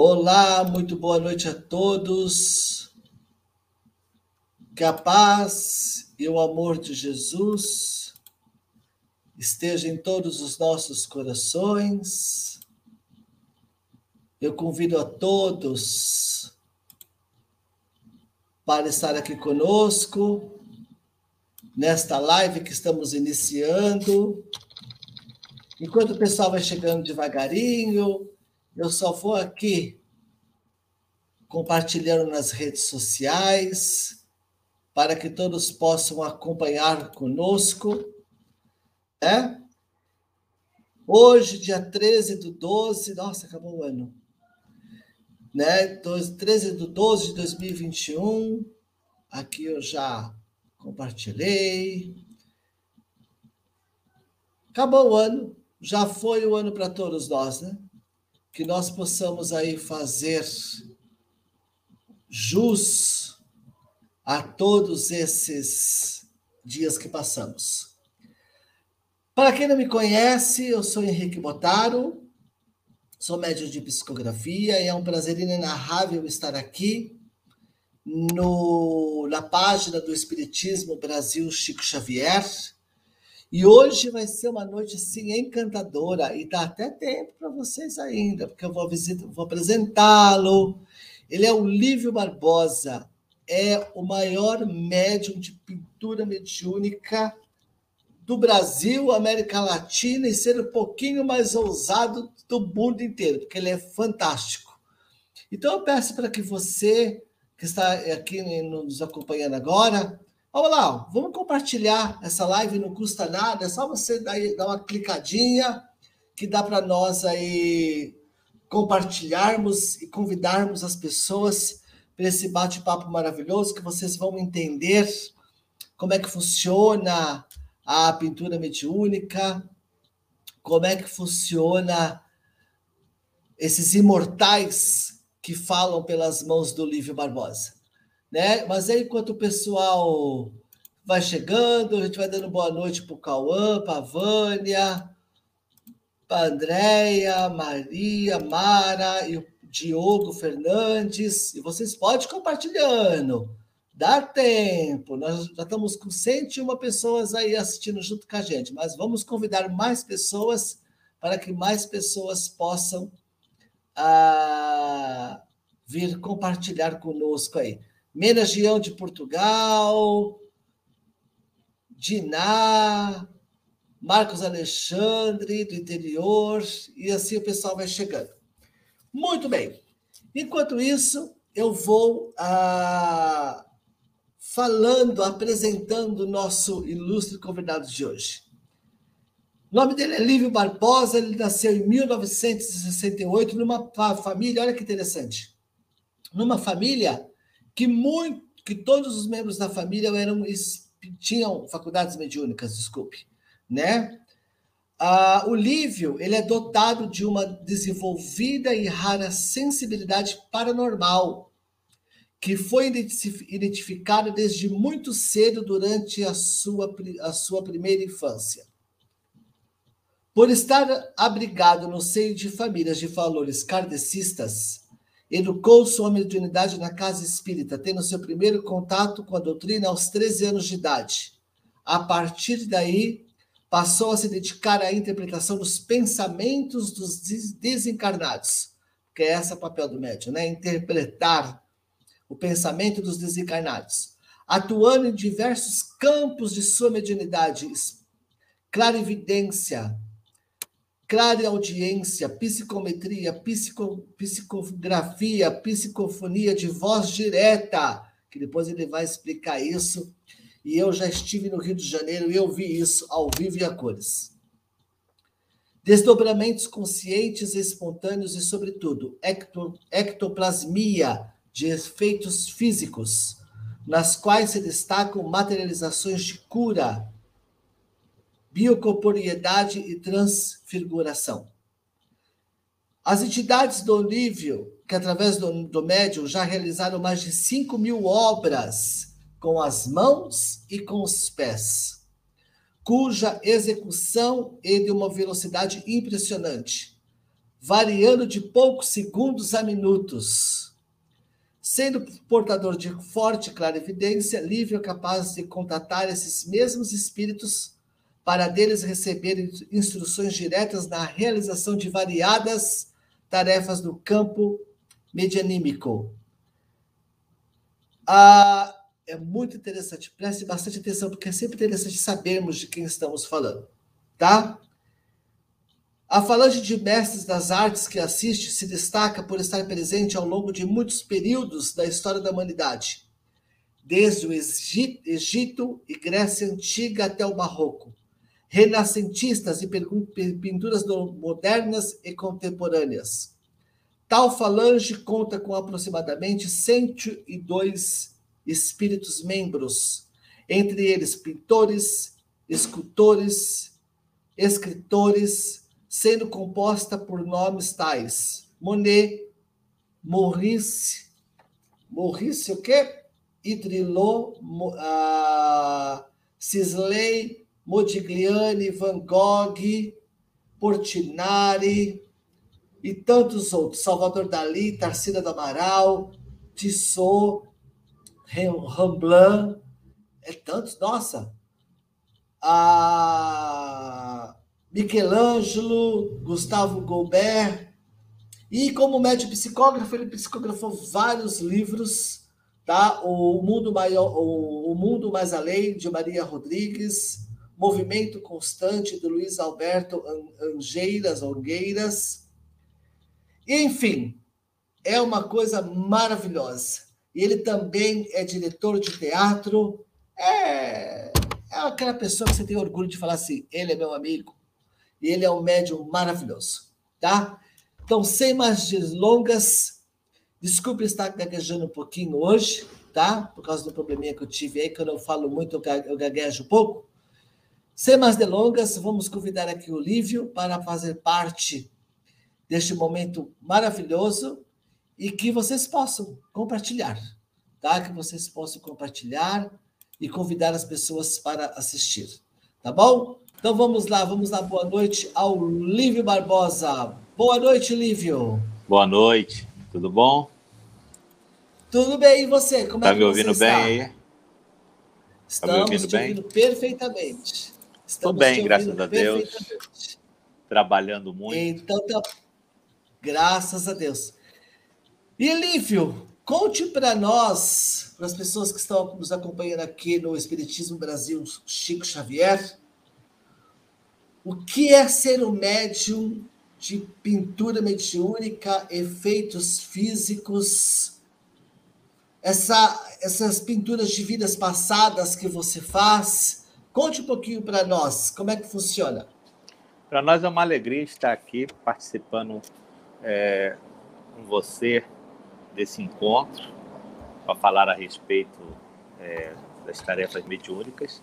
Olá, muito boa noite a todos. Que a paz e o amor de Jesus esteja em todos os nossos corações. Eu convido a todos para estar aqui conosco nesta live que estamos iniciando. Enquanto o pessoal vai chegando devagarinho, eu só vou aqui compartilhando nas redes sociais para que todos possam acompanhar conosco. Né? Hoje, dia 13 do 12, nossa, acabou o ano. Né? 13 do 12 de 2021, aqui eu já compartilhei. Acabou o ano, já foi o ano para todos nós, né? Que nós possamos aí fazer jus a todos esses dias que passamos. Para quem não me conhece, eu sou Henrique Botaro, sou médium de psicografia e é um prazer inenarrável estar aqui no, na página do Espiritismo Brasil Chico Xavier e hoje vai ser uma noite assim encantadora e dá até tempo para vocês ainda, porque eu vou visitar, vou apresentá-lo. Ele é o Lívio Barbosa, é o maior médium de pintura mediúnica do Brasil, América Latina e ser um pouquinho mais ousado do mundo inteiro, porque ele é fantástico. Então eu peço para que você que está aqui nos acompanhando agora, Vamos lá, vamos compartilhar essa live, não custa nada, é só você dar, dar uma clicadinha que dá para nós aí compartilharmos e convidarmos as pessoas para esse bate-papo maravilhoso que vocês vão entender como é que funciona a pintura mediúnica, como é que funciona esses imortais que falam pelas mãos do Lívio Barbosa né? Mas aí, enquanto o pessoal vai chegando, a gente vai dando boa noite para o Cauã, para a Vânia, para a Andréia, Maria, Mara e o Diogo Fernandes. E vocês podem compartilhando. Dá tempo. Nós já estamos com 101 pessoas aí assistindo junto com a gente, mas vamos convidar mais pessoas para que mais pessoas possam ah, vir compartilhar conosco aí. Menagião de Portugal, Diná, Marcos Alexandre do interior, e assim o pessoal vai chegando. Muito bem. Enquanto isso, eu vou ah, falando, apresentando o nosso ilustre convidado de hoje. O nome dele é Lívio Barbosa, ele nasceu em 1968 numa família, olha que interessante, numa família que muito, que todos os membros da família eram tinham faculdades mediúnicas, desculpe, né? Ah, o Lívio ele é dotado de uma desenvolvida e rara sensibilidade paranormal, que foi identificada desde muito cedo durante a sua, a sua primeira infância. Por estar abrigado no seio de famílias de valores kardecistas, Educou sua mediunidade na casa espírita, tendo seu primeiro contato com a doutrina aos 13 anos de idade. A partir daí, passou a se dedicar à interpretação dos pensamentos dos desencarnados, que é esse o papel do médium, né? Interpretar o pensamento dos desencarnados, atuando em diversos campos de sua mediunidade, clarividência, clareaudiência, psicometria, psico, psicografia, psicofonia de voz direta, que depois ele vai explicar isso. E eu já estive no Rio de Janeiro e eu vi isso ao vivo e a cores. Desdobramentos conscientes e espontâneos e, sobretudo, ecto, ectoplasmia de efeitos físicos, nas quais se destacam materializações de cura, biocorporeidade e transfiguração. As entidades do Olívio, que através do, do médium já realizaram mais de 5 mil obras com as mãos e com os pés, cuja execução é de uma velocidade impressionante, variando de poucos segundos a minutos. Sendo portador de forte clarividência, Lívio é capaz de contatar esses mesmos espíritos para deles receber instruções diretas na realização de variadas tarefas no campo medianímico. Ah, é muito interessante, preste bastante atenção, porque é sempre interessante sabermos de quem estamos falando, tá? A falange de mestres das artes que assiste se destaca por estar presente ao longo de muitos períodos da história da humanidade, desde o Egito e Grécia Antiga até o Marrocos, renascentistas e pinturas modernas e contemporâneas. Tal falange conta com aproximadamente 102 espíritos membros, entre eles pintores, escultores, escritores, sendo composta por nomes tais Monet, Maurice, Maurice o quê? Idrillo, uh, Sisley, Modigliani, Van Gogh, Portinari e tantos outros. Salvador Dali, Tarsila do Amaral, Tissot, Rembrandt, é tantos, nossa. A Michelangelo, Gustavo Goubert. E como médico psicógrafo, ele psicografou vários livros, tá? O Mundo Maior, o Mundo Mais Além de Maria Rodrigues, Movimento Constante, do Luiz Alberto Angeiras, Ongueiras. Enfim, é uma coisa maravilhosa. E ele também é diretor de teatro. É, é aquela pessoa que você tem orgulho de falar assim: ele é meu amigo. E ele é um médium maravilhoso. Tá? Então, sem mais delongas, desculpe estar gaguejando um pouquinho hoje, tá? Por causa do probleminha que eu tive aí, quando eu falo muito, eu gaguejo pouco. Sem mais delongas, vamos convidar aqui o Lívio para fazer parte deste momento maravilhoso e que vocês possam compartilhar, tá? Que vocês possam compartilhar e convidar as pessoas para assistir, tá bom? Então vamos lá, vamos dar boa noite ao Lívio Barbosa. Boa noite, Lívio. Boa noite, tudo bom? Tudo bem, e você? Como tá é que me ouvindo bem aí? Estamos tá me ouvindo bem? ouvindo perfeitamente. Estou bem, graças a Deus. Trabalhando muito. Então, tá... graças a Deus. E Lívio, conte para nós, para as pessoas que estão nos acompanhando aqui no Espiritismo Brasil, Chico Xavier, o que é ser um médium de pintura mediúnica, efeitos físicos, essa, essas pinturas de vidas passadas que você faz, Conte um pouquinho para nós, como é que funciona? Para nós é uma alegria estar aqui participando é, com você desse encontro para falar a respeito é, das tarefas mediúnicas,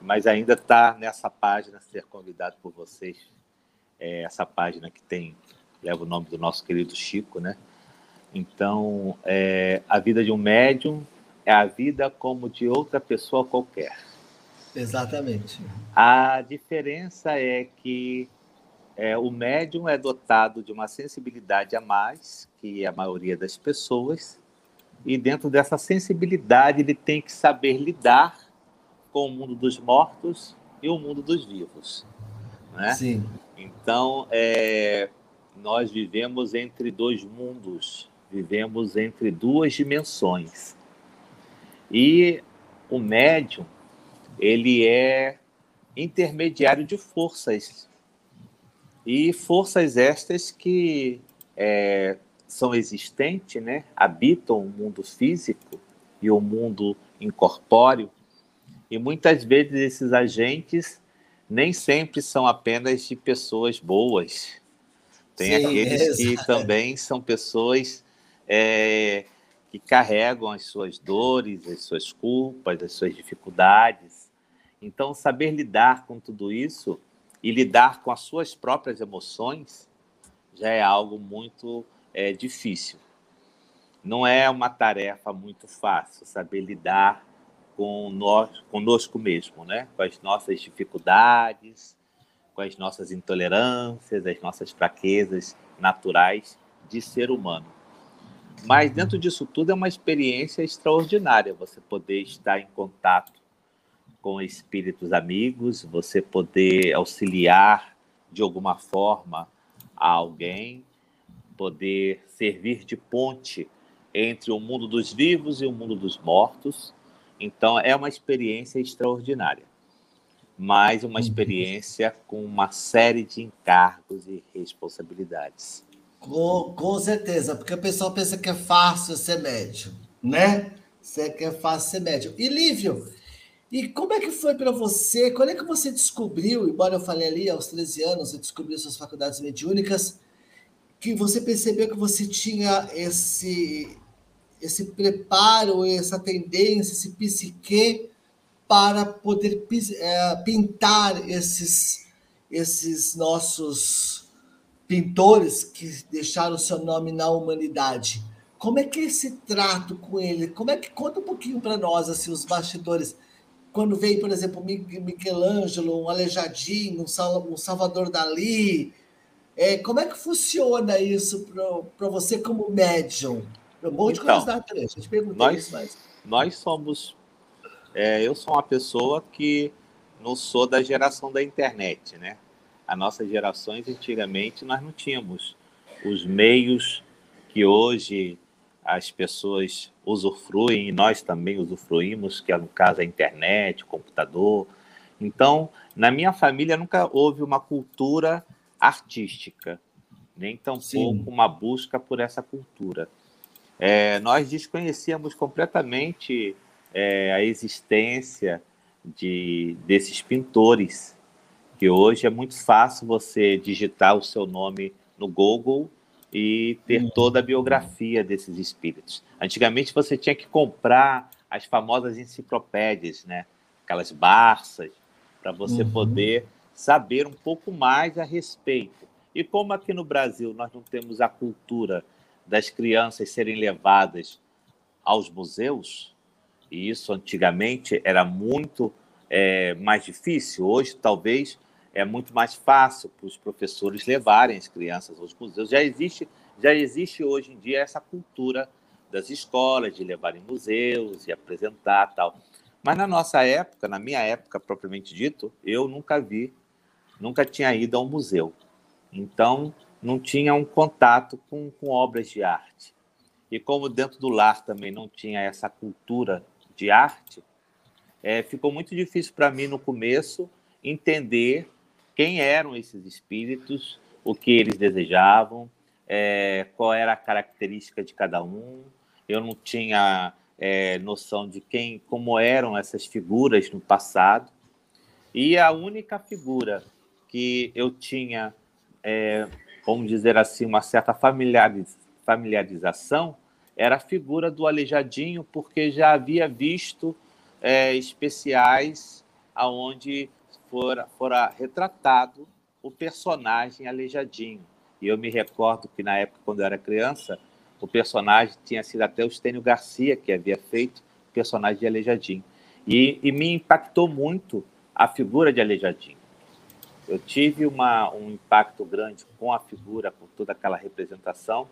mas ainda está nessa página, ser convidado por vocês, é, essa página que tem, leva o nome do nosso querido Chico, né? Então, é, a vida de um médium é a vida como de outra pessoa qualquer Exatamente. A diferença é que é, o médium é dotado de uma sensibilidade a mais que a maioria das pessoas, e dentro dessa sensibilidade ele tem que saber lidar com o mundo dos mortos e o mundo dos vivos. Né? Sim. Então, é, nós vivemos entre dois mundos, vivemos entre duas dimensões. E o médium, ele é intermediário de forças. E forças estas que é, são existentes, né? habitam o mundo físico e o mundo incorpóreo, e muitas vezes esses agentes nem sempre são apenas de pessoas boas. Tem Sim, aqueles que também são pessoas é, que carregam as suas dores, as suas culpas, as suas dificuldades então, saber lidar com tudo isso e lidar com as suas próprias emoções já é algo muito é, difícil. Não é uma tarefa muito fácil saber lidar com nós, conosco mesmo, né? com as nossas dificuldades, com as nossas intolerâncias, as nossas fraquezas naturais de ser humano. Mas dentro disso tudo é uma experiência extraordinária você poder estar em contato com espíritos amigos, você poder auxiliar de alguma forma a alguém, poder servir de ponte entre o mundo dos vivos e o mundo dos mortos. Então é uma experiência extraordinária, mas uma uhum. experiência com uma série de encargos e responsabilidades. Com, com certeza, porque o pessoal pensa que é fácil ser médium, né? Você que é fácil ser médium. E Lívio, e como é que foi para você? Quando é que você descobriu, embora eu falei ali aos 13 anos, você descobriu suas faculdades mediúnicas, que você percebeu que você tinha esse esse preparo, essa tendência, esse psique para poder é, pintar esses esses nossos pintores que deixaram seu nome na humanidade. Como é que é esse trato com ele? Como é que conta um pouquinho para nós assim os bastidores? Quando veio, por exemplo, Michelangelo, um Aleijadinho, um Salvador Dali, é, como é que funciona isso para você como médium? Eu morro de então, curiosidade também, a gente pergunta nós, isso, mas... Nós somos... É, eu sou uma pessoa que não sou da geração da internet, né? as nossas gerações, antigamente, nós não tínhamos os meios que hoje as pessoas usufruem, e nós também usufruímos, que é no caso a internet, o computador. Então, na minha família nunca houve uma cultura artística, nem tampouco uma busca por essa cultura. É, nós desconhecíamos completamente é, a existência de, desses pintores que hoje é muito fácil você digitar o seu nome no Google e ter uhum. toda a biografia desses espíritos. Antigamente você tinha que comprar as famosas enciclopédias, né? Aquelas barças para você uhum. poder saber um pouco mais a respeito. E como aqui no Brasil nós não temos a cultura das crianças serem levadas aos museus, e isso antigamente era muito é, mais difícil, hoje talvez é muito mais fácil para os professores levarem as crianças aos museus. Já existe, já existe hoje em dia essa cultura das escolas de levarem museus e apresentar tal. Mas na nossa época, na minha época propriamente dito, eu nunca vi, nunca tinha ido a um museu. Então, não tinha um contato com, com obras de arte. E como dentro do lar também não tinha essa cultura de arte, é, ficou muito difícil para mim no começo entender quem eram esses espíritos, o que eles desejavam, é, qual era a característica de cada um. Eu não tinha é, noção de quem, como eram essas figuras no passado. E a única figura que eu tinha, é, vamos dizer assim, uma certa familiariz, familiarização era a figura do Aleijadinho, porque já havia visto é, especiais aonde fora, fora retratado o personagem Aleijadinho. E eu me recordo que na época, quando eu era criança, o personagem tinha sido até o Estênio Garcia que havia feito o personagem de Aleijadinho. E, e me impactou muito a figura de Aleijadinho. Eu tive uma, um impacto grande com a figura, com toda aquela representação,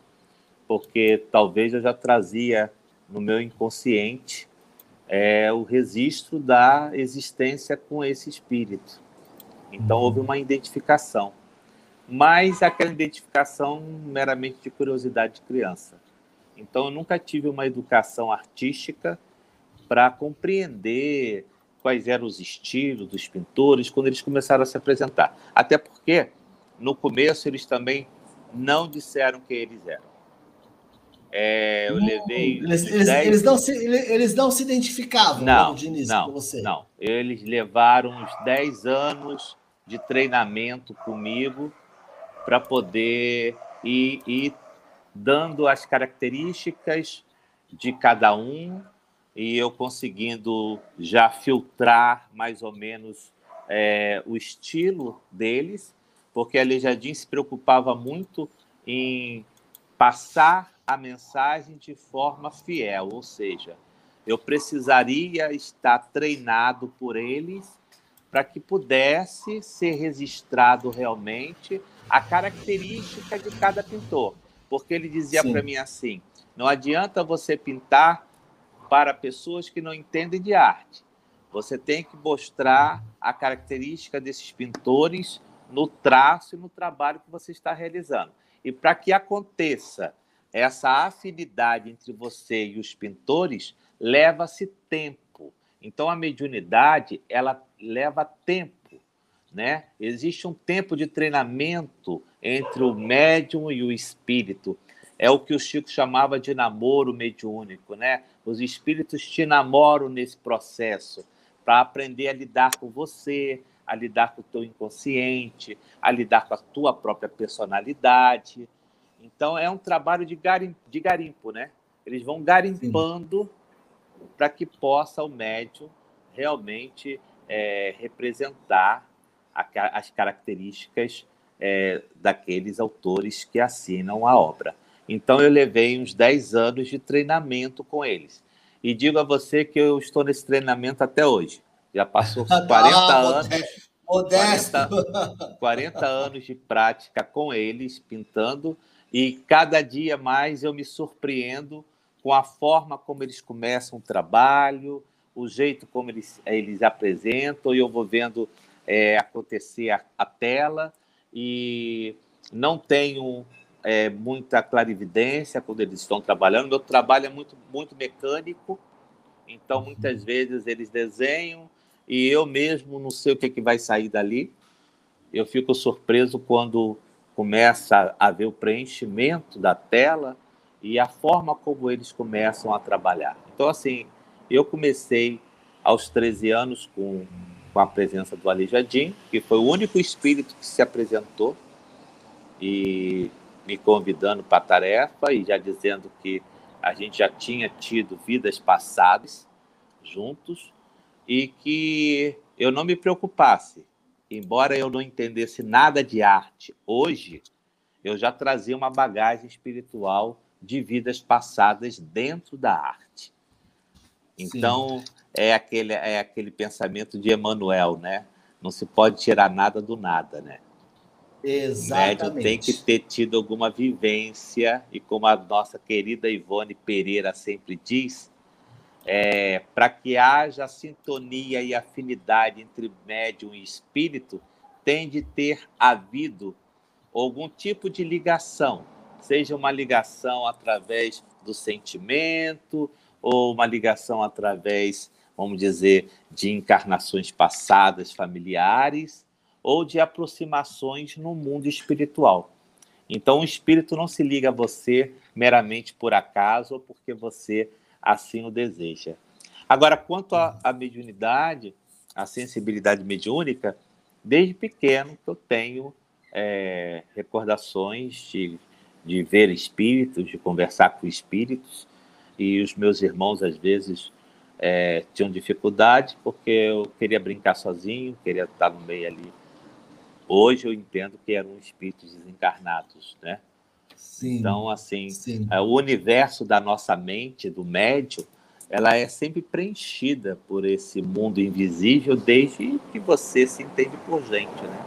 porque talvez eu já trazia no meu inconsciente é o registro da existência com esse espírito. Então houve uma identificação, mas aquela identificação meramente de curiosidade de criança. Então eu nunca tive uma educação artística para compreender quais eram os estilos dos pintores quando eles começaram a se apresentar. Até porque no começo eles também não disseram quem eles eram. É, eu levei. Eles, eles, eles, não se, eles não se identificavam não, de início não, com você? Não, eles levaram uns 10 anos de treinamento comigo para poder ir, ir dando as características de cada um e eu conseguindo já filtrar mais ou menos é, o estilo deles, porque a Lejadinho se preocupava muito em passar a mensagem de forma fiel, ou seja, eu precisaria estar treinado por eles para que pudesse ser registrado realmente a característica de cada pintor. Porque ele dizia para mim assim: não adianta você pintar para pessoas que não entendem de arte. Você tem que mostrar a característica desses pintores no traço e no trabalho que você está realizando. E para que aconteça essa afinidade entre você e os pintores, leva-se tempo. Então a mediunidade, ela leva tempo, né? Existe um tempo de treinamento entre o médium e o espírito. É o que o Chico chamava de namoro mediúnico, né? Os espíritos te namoram nesse processo para aprender a lidar com você, a lidar com o teu inconsciente, a lidar com a tua própria personalidade. Então é um trabalho de garimpo, de garimpo né? Eles vão garimpando para que possa o médium realmente é, representar a, as características é, daqueles autores que assinam a obra. Então eu levei uns 10 anos de treinamento com eles. E digo a você que eu estou nesse treinamento até hoje. Já passou 40 ah, anos. Modesto. 40, 40 anos de prática com eles, pintando, e cada dia mais eu me surpreendo com a forma como eles começam o trabalho, o jeito como eles, eles apresentam, e eu vou vendo é, acontecer a, a, tela, e não tenho é, muita clarividência quando eles estão trabalhando. Meu trabalho é muito, muito mecânico, então uhum. muitas vezes eles desenham e eu mesmo não sei o que, é que vai sair dali. Eu fico surpreso quando começa a ver o preenchimento da tela e a forma como eles começam a trabalhar. Então, assim, eu comecei aos 13 anos com, com a presença do Aleijadinho, que foi o único espírito que se apresentou e me convidando para a tarefa e já dizendo que a gente já tinha tido vidas passadas juntos e que eu não me preocupasse. Embora eu não entendesse nada de arte hoje, eu já trazia uma bagagem espiritual de vidas passadas dentro da arte. Então, é aquele, é aquele pensamento de Emmanuel, né? Não se pode tirar nada do nada, né? Exatamente. O médium tem que ter tido alguma vivência, e como a nossa querida Ivone Pereira sempre diz, é, para que haja sintonia e afinidade entre médium e espírito, tem de ter havido algum tipo de ligação, seja uma ligação através do sentimento, ou uma ligação através, vamos dizer, de encarnações passadas familiares, ou de aproximações no mundo espiritual. Então, o espírito não se liga a você meramente por acaso ou porque você assim o deseja. Agora, quanto à mediunidade, a sensibilidade mediúnica, desde pequeno que eu tenho é, recordações de, de ver espíritos, de conversar com espíritos, e os meus irmãos, às vezes, é, tinham dificuldade porque eu queria brincar sozinho, queria estar no meio ali. Hoje eu entendo que eram espíritos desencarnados, né? Sim, então, assim, sim. É, o universo da nossa mente, do médium, ela é sempre preenchida por esse mundo invisível desde que você se entende por gente, né?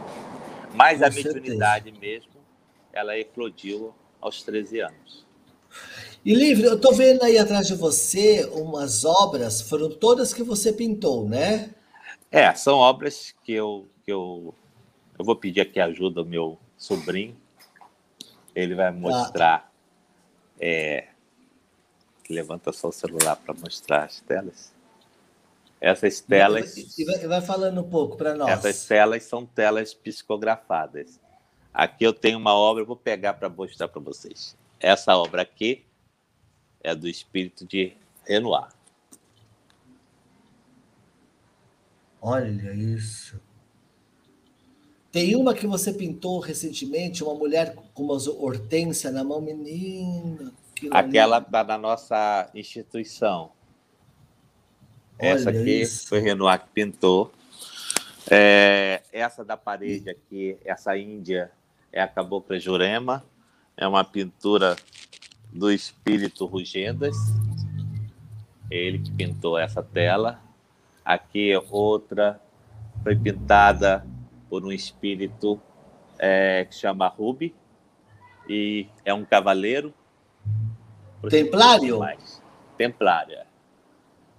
Mas Com a mediunidade mesmo, ela eclodiu aos 13 anos. E Livre, eu estou vendo aí atrás de você umas obras, foram todas que você pintou, né? É, são obras que eu, que eu, eu vou pedir aqui ajuda ao meu sobrinho, ele vai mostrar. Ah. É, levanta só o celular para mostrar as telas. Essas telas. E vai, vai falando um pouco para nós. Essas telas são telas psicografadas. Aqui eu tenho uma obra, eu vou pegar para mostrar para vocês. Essa obra aqui é do espírito de Renoir. Olha isso. Tem uma que você pintou recentemente, uma mulher com uma hortênsia na mão, menina. Aquela da, da nossa instituição. Olha essa aqui isso. foi Renoir que pintou. É, essa da parede aqui, essa Índia, é a Cabocla Jurema. É uma pintura do espírito Rugendas. Ele que pintou essa tela. Aqui outra foi pintada por um espírito é, que chama Ruby, e é um cavaleiro. Templário? Templário. É.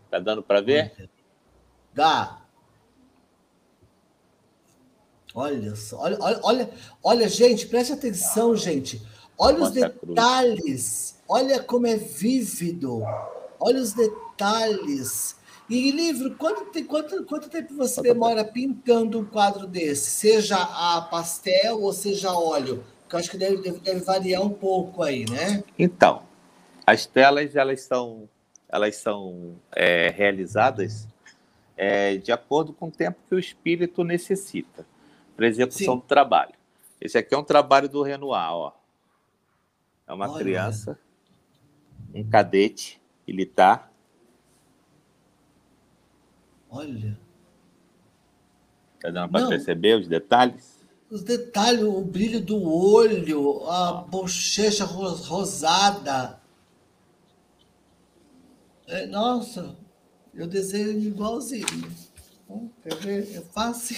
Tá dando para ver? Dá. Olha só, olha, olha, olha, olha, gente, preste atenção, gente. Olha os detalhes, olha como é vívido, olha os detalhes. E livro, quanto, quanto, quanto tempo você demora pintando um quadro desse? Seja a pastel ou seja a óleo? Porque eu acho que deve, deve, deve variar um pouco aí, né? Então, as telas elas são, elas são é, realizadas é, de acordo com o tempo que o espírito necessita para execução Sim. do trabalho. Esse aqui é um trabalho do Renoir, ó. É uma Olha. criança, um cadete militar. Olha. Tá dando para perceber os detalhes? Os detalhes, o brilho do olho, a bochecha rosada. É, nossa, eu desenho igualzinho. Quer ver? É fácil.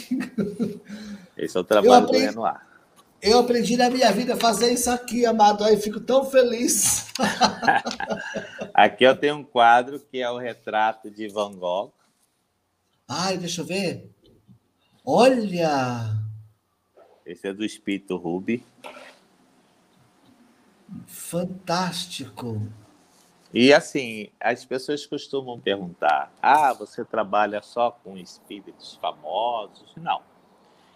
Esse é o trabalho aprendi, do Renoir. Eu aprendi na minha vida a fazer isso aqui, amado. Aí fico tão feliz. aqui eu tenho um quadro que é o retrato de Van Gogh. Ai, deixa eu ver. Olha! Esse é do espírito Ruby. Fantástico. E assim, as pessoas costumam perguntar: ah, você trabalha só com espíritos famosos? Não.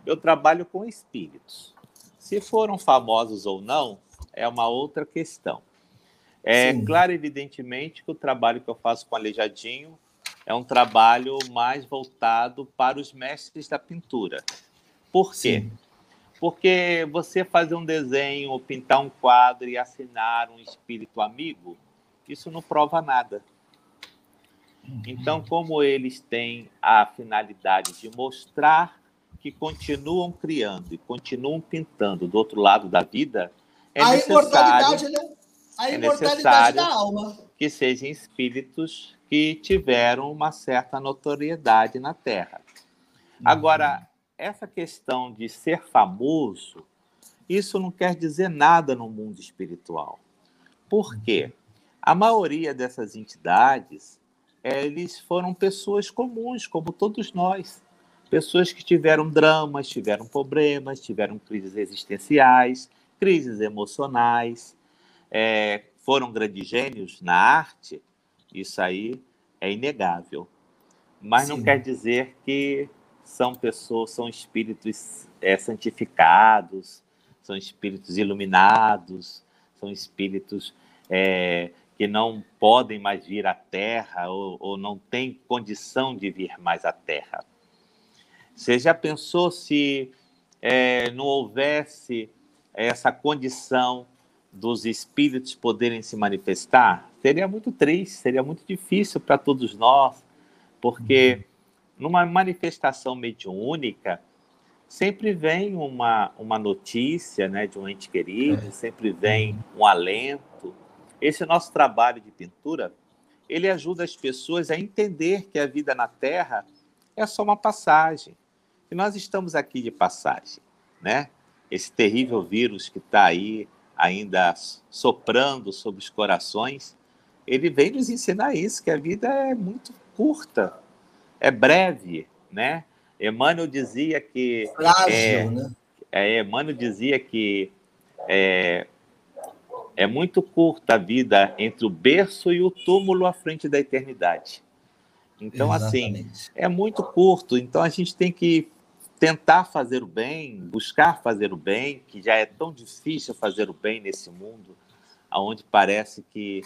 Eu trabalho com espíritos. Se foram famosos ou não, é uma outra questão. É Sim. claro, evidentemente, que o trabalho que eu faço com Aleijadinho é um trabalho mais voltado para os mestres da pintura. Por quê? Sim. Porque você fazer um desenho, ou pintar um quadro e assinar um espírito amigo, isso não prova nada. Então, como eles têm a finalidade de mostrar que continuam criando e continuam pintando do outro lado da vida, é a necessário, né? a é necessário da alma. que sejam espíritos que tiveram uma certa notoriedade na Terra. Agora, essa questão de ser famoso, isso não quer dizer nada no mundo espiritual. Por quê? A maioria dessas entidades, eles foram pessoas comuns, como todos nós. Pessoas que tiveram dramas, tiveram problemas, tiveram crises existenciais, crises emocionais, é, foram grandes gênios na arte, isso aí é inegável. Mas Sim. não quer dizer que são pessoas, são espíritos é, santificados, são espíritos iluminados, são espíritos é, que não podem mais vir à Terra ou, ou não têm condição de vir mais à Terra. Você já pensou se é, não houvesse essa condição dos espíritos poderem se manifestar? Seria muito triste, seria muito difícil para todos nós, porque uhum. numa manifestação mediúnica sempre vem uma, uma notícia né, de um ente querido, é. sempre vem uhum. um alento, esse nosso trabalho de pintura, ele ajuda as pessoas a entender que a vida na Terra é só uma passagem, que nós estamos aqui de passagem, né? Esse terrível vírus que está aí ainda soprando sobre os corações, ele vem nos ensinar isso, que a vida é muito curta, é breve, né? Emmanuel dizia que... Frágil, é, né? É, Emmanuel dizia que é, é muito curta a vida entre o berço e o túmulo à frente da eternidade. Então, assim, Exatamente. assim, é muito curto. Então, a gente tem que tentar fazer o bem, buscar fazer o bem, que já é tão difícil fazer o bem nesse mundo, onde parece que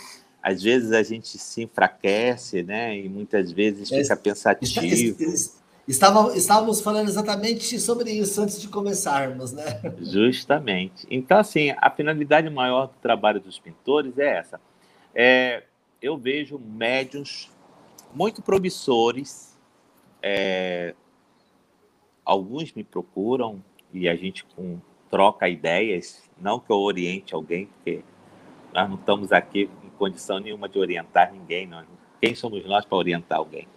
às vezes a gente se enfraquece, né? E muitas vezes fica pensativo. Estava, estávamos falando exatamente sobre isso antes de começarmos, né? Justamente. Então, assim, a finalidade maior do trabalho dos pintores é essa. É, eu vejo médiums muito promissores. É, alguns me procuram e a gente com, troca ideias. Não que eu oriente alguém, porque nós não estamos aqui condição nenhuma de orientar ninguém. Não. Quem somos nós para orientar alguém?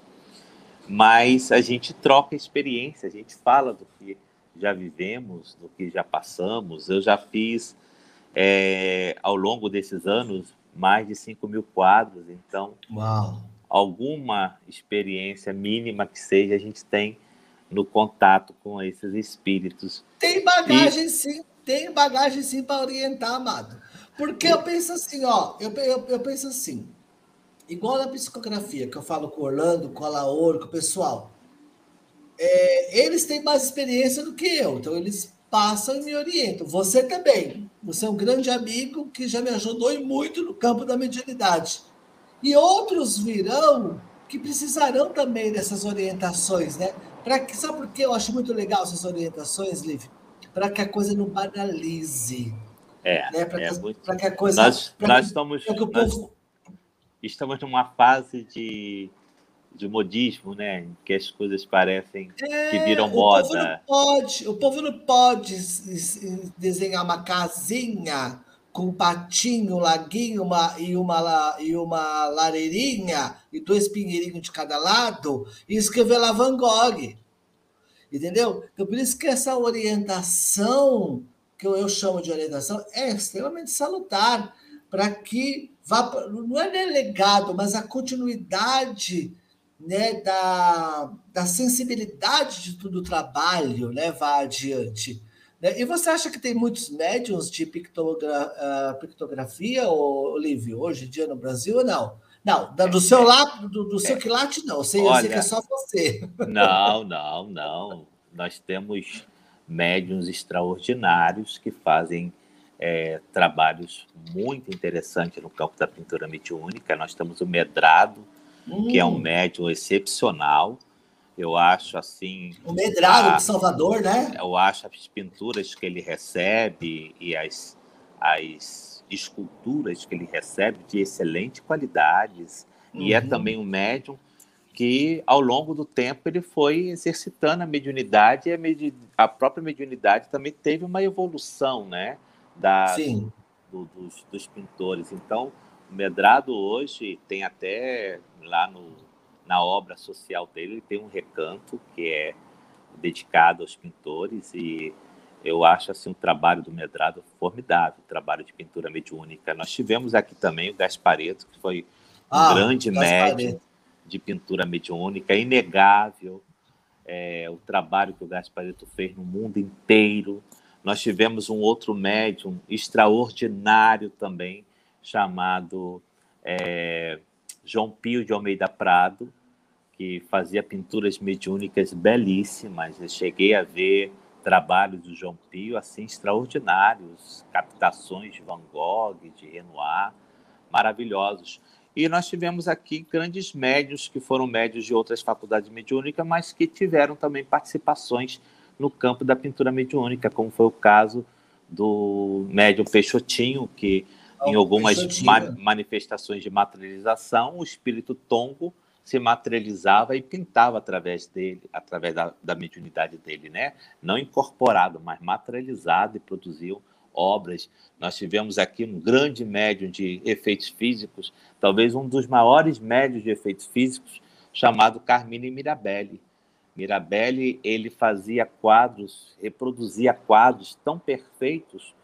mas a gente troca experiência, a gente fala do que já vivemos, do que já passamos. Eu já fiz, é, ao longo desses anos, mais de 5 mil quadros. Então, Uau. alguma experiência mínima que seja, a gente tem no contato com esses espíritos. Tem bagagem e... sim, tem bagagem sim para orientar, amado. Porque eu penso assim, ó, eu, eu, eu penso assim, igual na psicografia, que eu falo com o Orlando, com a Laura, com o pessoal. É, eles têm mais experiência do que eu, então eles passam e me orientam. Você também. Você é um grande amigo que já me ajudou e muito no campo da mediunidade. E outros virão que precisarão também dessas orientações, né? Pra que, sabe por que eu acho muito legal essas orientações, Liv? Para que a coisa não banalize. É, né? Para é que, muito... que, a coisa. Nós, nós estamos. que povo... estamos numa fase de, de modismo, né? Que as coisas parecem é, que viram moda. O povo não pode, o povo não pode desenhar uma casinha com um patinho, um laguinho uma, e, uma, e uma lareirinha e dois pinheirinhos de cada lado e escrever lá Van Gogh. Entendeu? Então, por isso que essa orientação, que eu, chamo de orientação, é extremamente salutar para que vá, não é nem legado, mas a continuidade né, da, da sensibilidade de todo o trabalho né, vá adiante. Né? E você acha que tem muitos médiums de pictogra uh, pictografia, Olívio, hoje em dia no Brasil ou não? Não, do seu lado, do, do seu é. quilate, não. Sei, Olha, eu sei que é só você. Não, não, não. Nós temos médiums extraordinários que fazem é, trabalhos muito interessantes no campo da pintura mediúnica. Nós temos o Medrado, hum. que é um hum. médium excepcional. Eu acho assim. O Medrado a, de Salvador, né? Eu acho as pinturas que ele recebe e as, as esculturas que ele recebe de excelente qualidades. Uhum. E é uhum. também um médium que, ao longo do tempo, ele foi exercitando a mediunidade e a, medi a própria mediunidade também teve uma evolução, né? Da, Sim. Do, dos, dos pintores. Então, o Medrado hoje tem até lá no na obra social dele, ele tem um recanto que é dedicado aos pintores e eu acho assim um trabalho do Medrado formidável, um trabalho de pintura mediúnica. Nós tivemos aqui também o Gaspareto, que foi um ah, grande médium de pintura mediúnica, inegável é, o trabalho que o Gaspareto fez no mundo inteiro. Nós tivemos um outro médium extraordinário também, chamado é, João Pio de Almeida Prado, que fazia pinturas mediúnicas belíssimas. Eu cheguei a ver trabalhos do João Pio assim extraordinários, captações de Van Gogh, de Renoir, maravilhosos. E nós tivemos aqui grandes médios que foram médios de outras faculdades mediúnicas, mas que tiveram também participações no campo da pintura mediúnica, como foi o caso do médium Peixotinho, que em algumas ma manifestações de materialização, o espírito Tongo se materializava e pintava através dele, através da, da mediunidade dele, né? Não incorporado, mas materializado e produziu obras. Nós tivemos aqui um grande médium de efeitos físicos, talvez um dos maiores médios de efeitos físicos, chamado Carmine Mirabelli. Mirabelli ele fazia quadros, reproduzia quadros tão perfeitos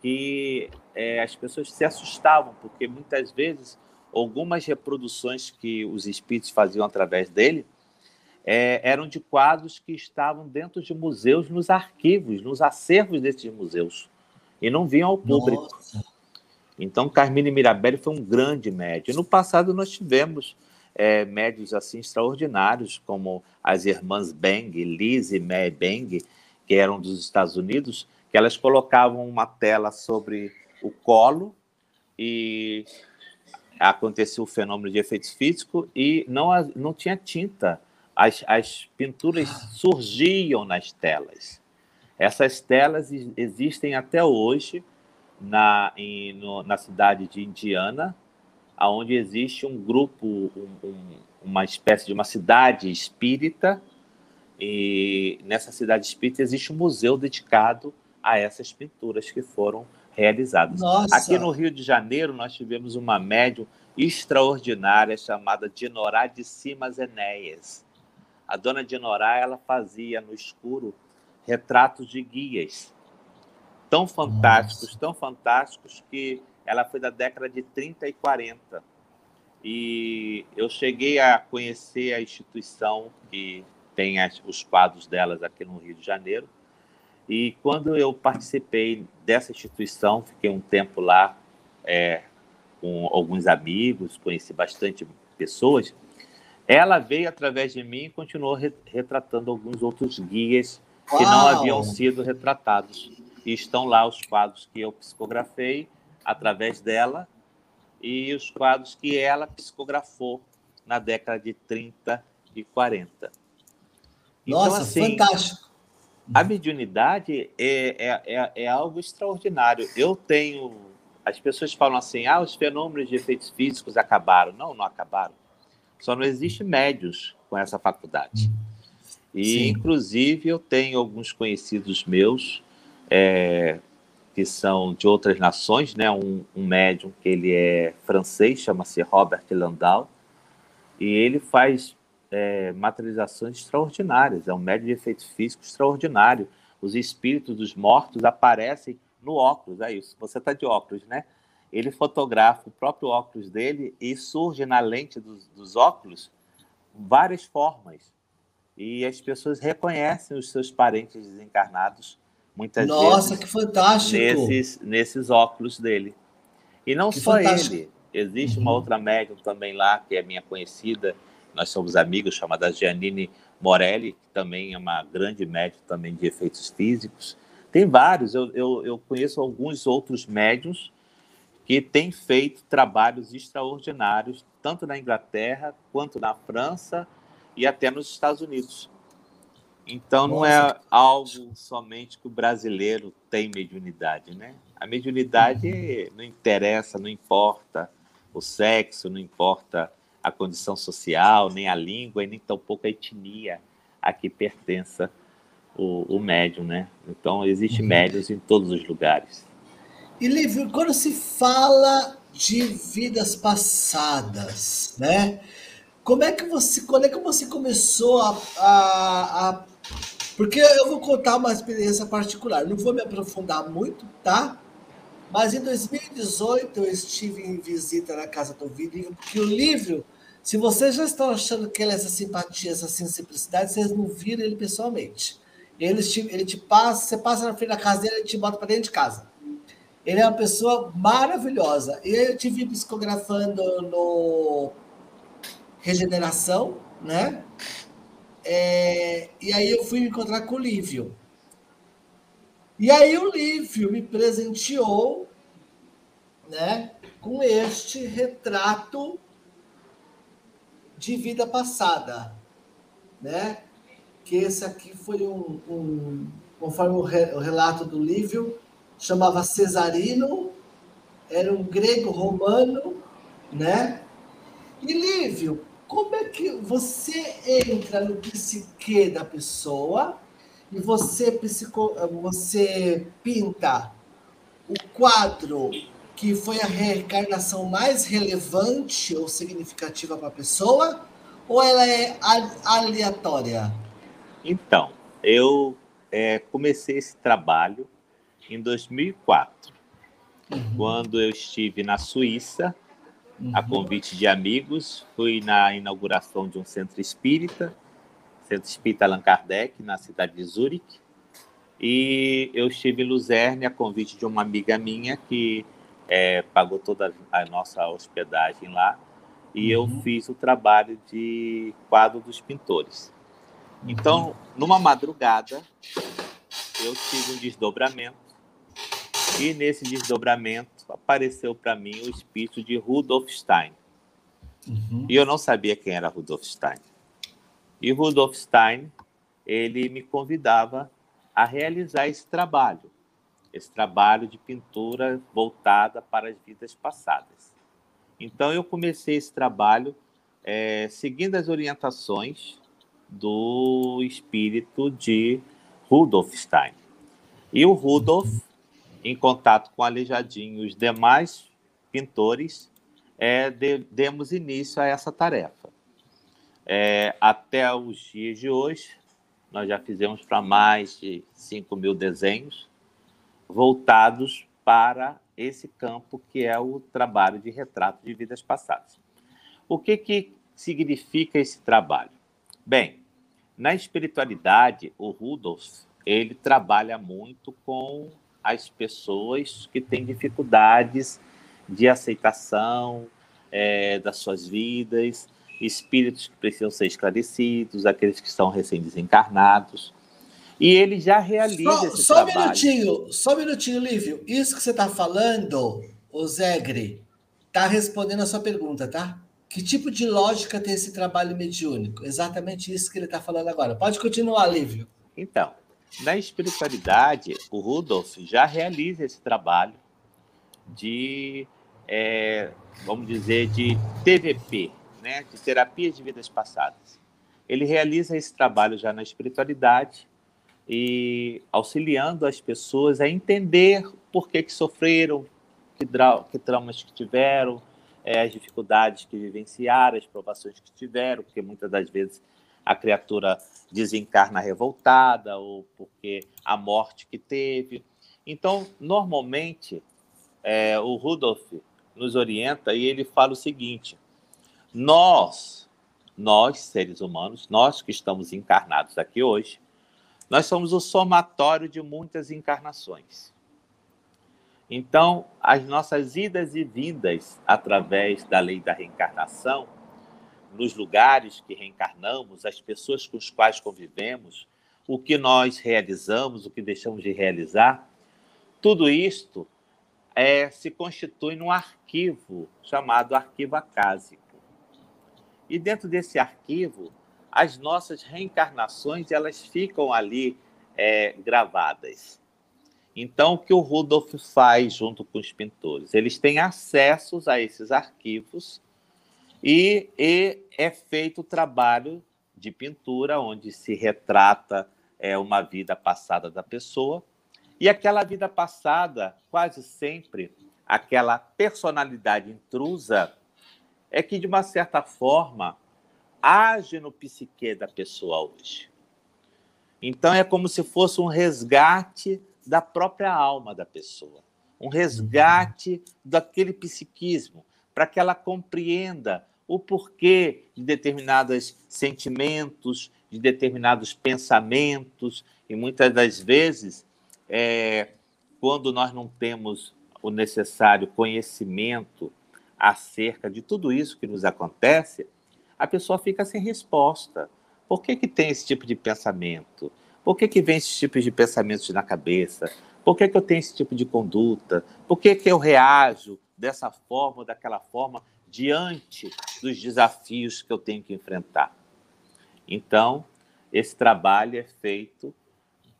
que é, as pessoas se assustavam, porque muitas vezes algumas reproduções que os espíritos faziam através dele é, eram de quadros que estavam dentro de museus, nos arquivos, nos acervos desses museus, e não vinham ao público. Nossa. Então, Carmine Mirabelli foi um grande médio. No passado, nós tivemos é, médios assim extraordinários, como as irmãs Beng, Liz e May Beng, que eram dos Estados Unidos, que elas colocavam uma tela sobre o colo e aconteceu o fenômeno de efeitos físicos e não, não tinha tinta. As, as pinturas surgiam nas telas. Essas telas existem até hoje na, em, no, na cidade de Indiana, onde existe um grupo, um, um, uma espécie de uma cidade espírita, e nessa cidade espírita existe um museu dedicado a essas pinturas que foram realizadas. Nossa. Aqui no Rio de Janeiro, nós tivemos uma médium extraordinária chamada Dinorá de Simas Enéas. A dona Dinorá ela fazia no escuro retratos de guias tão fantásticos, Nossa. tão fantásticos que ela foi da década de 30 e 40. E eu cheguei a conhecer a instituição que tem as, os quadros delas aqui no Rio de Janeiro. E quando eu participei dessa instituição, fiquei um tempo lá é, com alguns amigos, conheci bastante pessoas. Ela veio através de mim e continuou retratando alguns outros guias que não haviam sido retratados e estão lá os quadros que eu psicografei através dela e os quadros que ela psicografou na década de 30 e 40. Então, Nossa, assim, fantástico! A mediunidade é, é, é, é, algo extraordinário. Eu tenho. As pessoas falam assim: ah, os fenômenos de efeitos físicos acabaram. Não, não acabaram. Só não existe médios com essa faculdade. E, Sim. inclusive, eu tenho alguns conhecidos meus é, que são de outras nações, né? Um, um médium que ele é francês, chama-se Robert Landau, e ele faz é, materializações extraordinárias. É um médium de efeito físico extraordinário. Os espíritos dos mortos aparecem no óculos, é isso. Você está de óculos, né? Ele fotografa o próprio óculos dele e surge na lente dos, dos óculos várias formas. E as pessoas reconhecem os seus parentes desencarnados muitas Nossa, vezes. que fantástico! Nesses, nesses óculos dele. E não que só fantástico. ele. Existe uhum. uma outra médium também lá, que é minha conhecida, nós somos amigos, chamada Giannini Morelli, que também é uma grande médium também de efeitos físicos. Tem vários, eu, eu, eu conheço alguns outros médiums que têm feito trabalhos extraordinários, tanto na Inglaterra, quanto na França e até nos Estados Unidos. Então não é algo somente que o brasileiro tem mediunidade, né? A mediunidade uhum. não interessa, não importa o sexo, não importa a condição social, nem a língua, e nem tampouco a etnia a que pertença o, o médium, né? Então existe uhum. médiums em todos os lugares. E Lívio, quando se fala de vidas passadas, né? Como é que você, quando é que você começou a, a, a porque eu vou contar uma experiência particular. Não vou me aprofundar muito, tá? Mas em 2018 eu estive em visita na casa do Vilinho, porque o livro, se vocês já estão achando que ele é essa simpatia, essa simplicidade, vocês não viram ele pessoalmente. Ele te, ele te passa, você passa na frente da casa dele, ele te bota para dentro de casa. Ele é uma pessoa maravilhosa. E eu te vi psicografando no Regeneração, né? É, e aí eu fui me encontrar com o Lívio. E aí o Lívio me presenteou né, com este retrato de vida passada. Né? Que esse aqui foi um, um conforme o, re, o relato do Lívio, chamava Cesarino, era um grego romano, né? E Lívio, como é que você entra no psique da pessoa e você, psico, você pinta o quadro que foi a reencarnação mais relevante ou significativa para a pessoa ou ela é aleatória? Então, eu é, comecei esse trabalho em 2004, uhum. quando eu estive na Suíça uhum. a convite de amigos. Fui na inauguração de um centro espírita, Centro Espírita Allan Kardec, na cidade de Zurique. E eu estive em Luzerne a convite de uma amiga minha que é, pagou toda a nossa hospedagem lá. E uhum. eu fiz o trabalho de quadro dos pintores. Então, uhum. numa madrugada, eu tive um desdobramento. E nesse desdobramento, apareceu para mim o espírito de Rudolf Stein. Uhum. E eu não sabia quem era Rudolf Stein. E Rudolf Stein, ele me convidava a realizar esse trabalho, esse trabalho de pintura voltada para as vidas passadas. Então eu comecei esse trabalho é, seguindo as orientações do espírito de Rudolf Stein. E o Rudolf em contato com Aleijadinho e os demais pintores, é, de, demos início a essa tarefa. É, até os dias de hoje, nós já fizemos para mais de 5 mil desenhos voltados para esse campo que é o trabalho de retrato de vidas passadas. O que, que significa esse trabalho? Bem, na espiritualidade, o Rudolf ele trabalha muito com as pessoas que têm dificuldades de aceitação é, das suas vidas, espíritos que precisam ser esclarecidos, aqueles que estão recém-desencarnados. E ele já realiza só, esse só trabalho. Só um minutinho, só um minutinho, Lívio. Isso que você está falando, o Zegre, está respondendo a sua pergunta, tá? Que tipo de lógica tem esse trabalho mediúnico? Exatamente isso que ele está falando agora. Pode continuar, Lívio. Então, na espiritualidade, o Rudolf já realiza esse trabalho de, é, vamos dizer, de TVP, né? de terapia de vidas passadas. Ele realiza esse trabalho já na espiritualidade e auxiliando as pessoas a entender por que, que sofreram, que, que traumas que tiveram, é, as dificuldades que vivenciaram, as provações que tiveram, porque muitas das vezes a criatura desencarna revoltada ou porque a morte que teve. Então, normalmente, é, o Rudolf nos orienta e ele fala o seguinte: nós, nós seres humanos, nós que estamos encarnados aqui hoje, nós somos o somatório de muitas encarnações. Então, as nossas idas e vindas através da lei da reencarnação, nos lugares que reencarnamos, as pessoas com as quais convivemos, o que nós realizamos, o que deixamos de realizar, tudo isto é, se constitui num arquivo chamado arquivo acásico. E dentro desse arquivo, as nossas reencarnações elas ficam ali é, gravadas. Então, o que o Rudolf faz junto com os pintores? Eles têm acessos a esses arquivos e, e é feito o trabalho de pintura, onde se retrata é, uma vida passada da pessoa. E aquela vida passada, quase sempre, aquela personalidade intrusa, é que, de uma certa forma, age no psique da pessoa hoje. Então, é como se fosse um resgate da própria alma da pessoa, um resgate daquele psiquismo, para que ela compreenda o porquê de determinados sentimentos, de determinados pensamentos, e muitas das vezes, é, quando nós não temos o necessário conhecimento acerca de tudo isso que nos acontece, a pessoa fica sem resposta. Por que, que tem esse tipo de pensamento? Por que, que vem esses tipos de pensamentos na cabeça? Por que, que eu tenho esse tipo de conduta? Por que, que eu reajo dessa forma ou daquela forma diante dos desafios que eu tenho que enfrentar? Então, esse trabalho é feito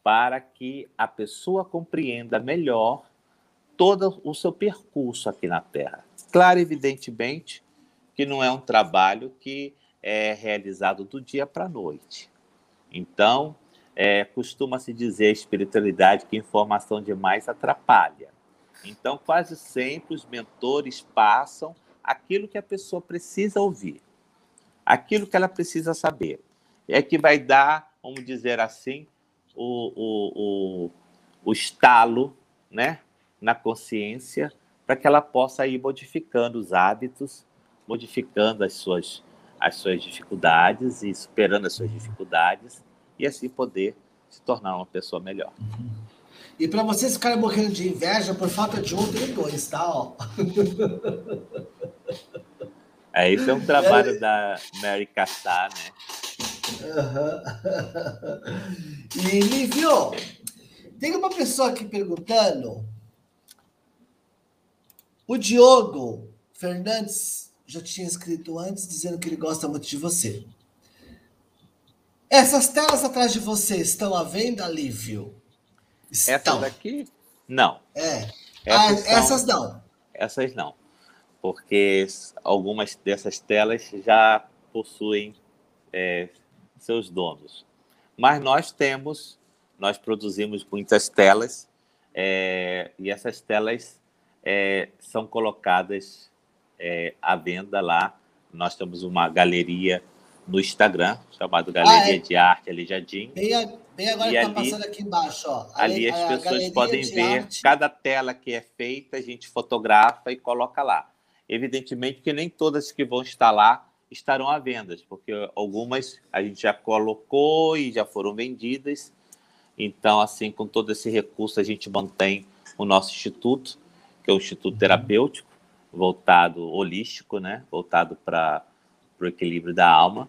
para que a pessoa compreenda melhor todo o seu percurso aqui na Terra. Claro, evidentemente, que não é um trabalho que é realizado do dia para a noite. Então, é, costuma-se dizer a espiritualidade que informação demais atrapalha. Então, quase sempre os mentores passam aquilo que a pessoa precisa ouvir, aquilo que ela precisa saber. É que vai dar, vamos dizer assim, o, o, o, o estalo né, na consciência para que ela possa ir modificando os hábitos, modificando as suas, as suas dificuldades e superando as suas dificuldades e assim poder se tornar uma pessoa melhor. E para vocês ficarem morrendo de inveja por falta de um, tem dois, tá? Ó. É, isso é um trabalho é... da Mary Cassar, né? Uhum. E, Lívio, tem uma pessoa aqui perguntando. O Diogo Fernandes já tinha escrito antes dizendo que ele gosta muito de você. Essas telas atrás de você estão à venda, Lívio? Estão. Essas daqui? Não. É. Essas, ah, são... essas não. Essas não. Porque algumas dessas telas já possuem é, seus donos. Mas nós temos, nós produzimos muitas telas é, e essas telas é, são colocadas é, à venda lá. Nós temos uma galeria no Instagram, chamado Galeria ah, de Arte Aleijadinho. Bem, bem agora está passando aqui embaixo. Ó. Ali a, as pessoas podem ver arte. cada tela que é feita, a gente fotografa e coloca lá. Evidentemente que nem todas que vão estar lá estarão à venda, porque algumas a gente já colocou e já foram vendidas. Então, assim, com todo esse recurso, a gente mantém o nosso instituto, que é um instituto terapêutico, voltado holístico, né? voltado para o equilíbrio da alma.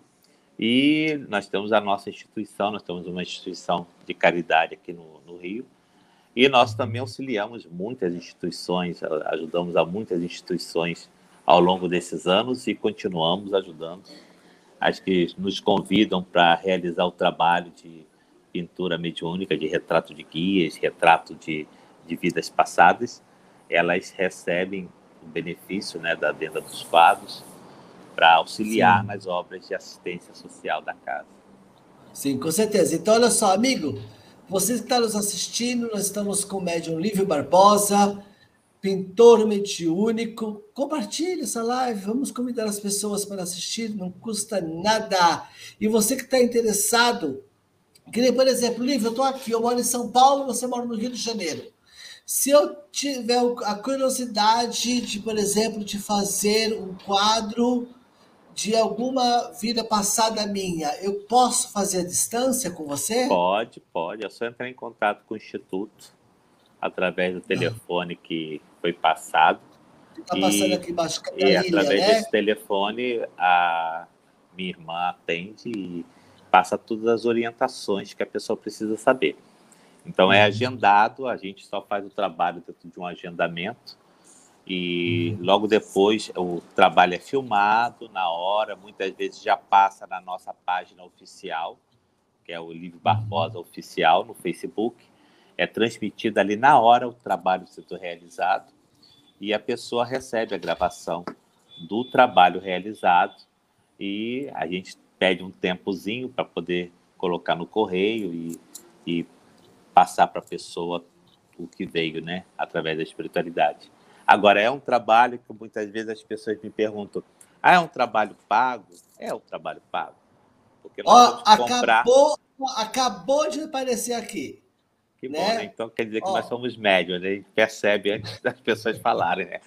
E nós temos a nossa instituição, nós temos uma instituição de caridade aqui no, no Rio, e nós também auxiliamos muitas instituições, ajudamos a muitas instituições ao longo desses anos e continuamos ajudando as que nos convidam para realizar o trabalho de pintura mediúnica, de retrato de guias, retrato de, de vidas passadas. Elas recebem o benefício né, da venda dos quadros para auxiliar Sim. nas obras de assistência social da casa. Sim, com certeza. Então, olha só, amigo, você que está nos assistindo, nós estamos com o médium Lívio Barbosa, pintor mediúnico. Compartilhe essa live, vamos convidar as pessoas para assistir, não custa nada. E você que está interessado, que por exemplo, Lívio, eu estou aqui, eu moro em São Paulo, você mora no Rio de Janeiro. Se eu tiver a curiosidade de, por exemplo, de fazer um quadro de alguma vida passada minha, eu posso fazer a distância com você? Pode, pode. É só entrar em contato com o Instituto através do telefone que foi passado. Está passando aqui embaixo. E através né? desse telefone, a minha irmã atende e passa todas as orientações que a pessoa precisa saber. Então é uhum. agendado, a gente só faz o trabalho dentro de um agendamento e logo depois o trabalho é filmado na hora, muitas vezes já passa na nossa página oficial, que é o Livro Barbosa Oficial no Facebook. É transmitido ali na hora o trabalho sendo realizado e a pessoa recebe a gravação do trabalho realizado e a gente pede um tempozinho para poder colocar no correio e, e passar para a pessoa o que veio, né, através da espiritualidade. Agora, é um trabalho que muitas vezes as pessoas me perguntam: ah, é um trabalho pago? É um trabalho pago. Porque nós oh, comprar... acabou, acabou de aparecer aqui. Que né? bom, né? Então quer dizer que oh. nós somos médios, né? A gente percebe antes das pessoas falarem, né?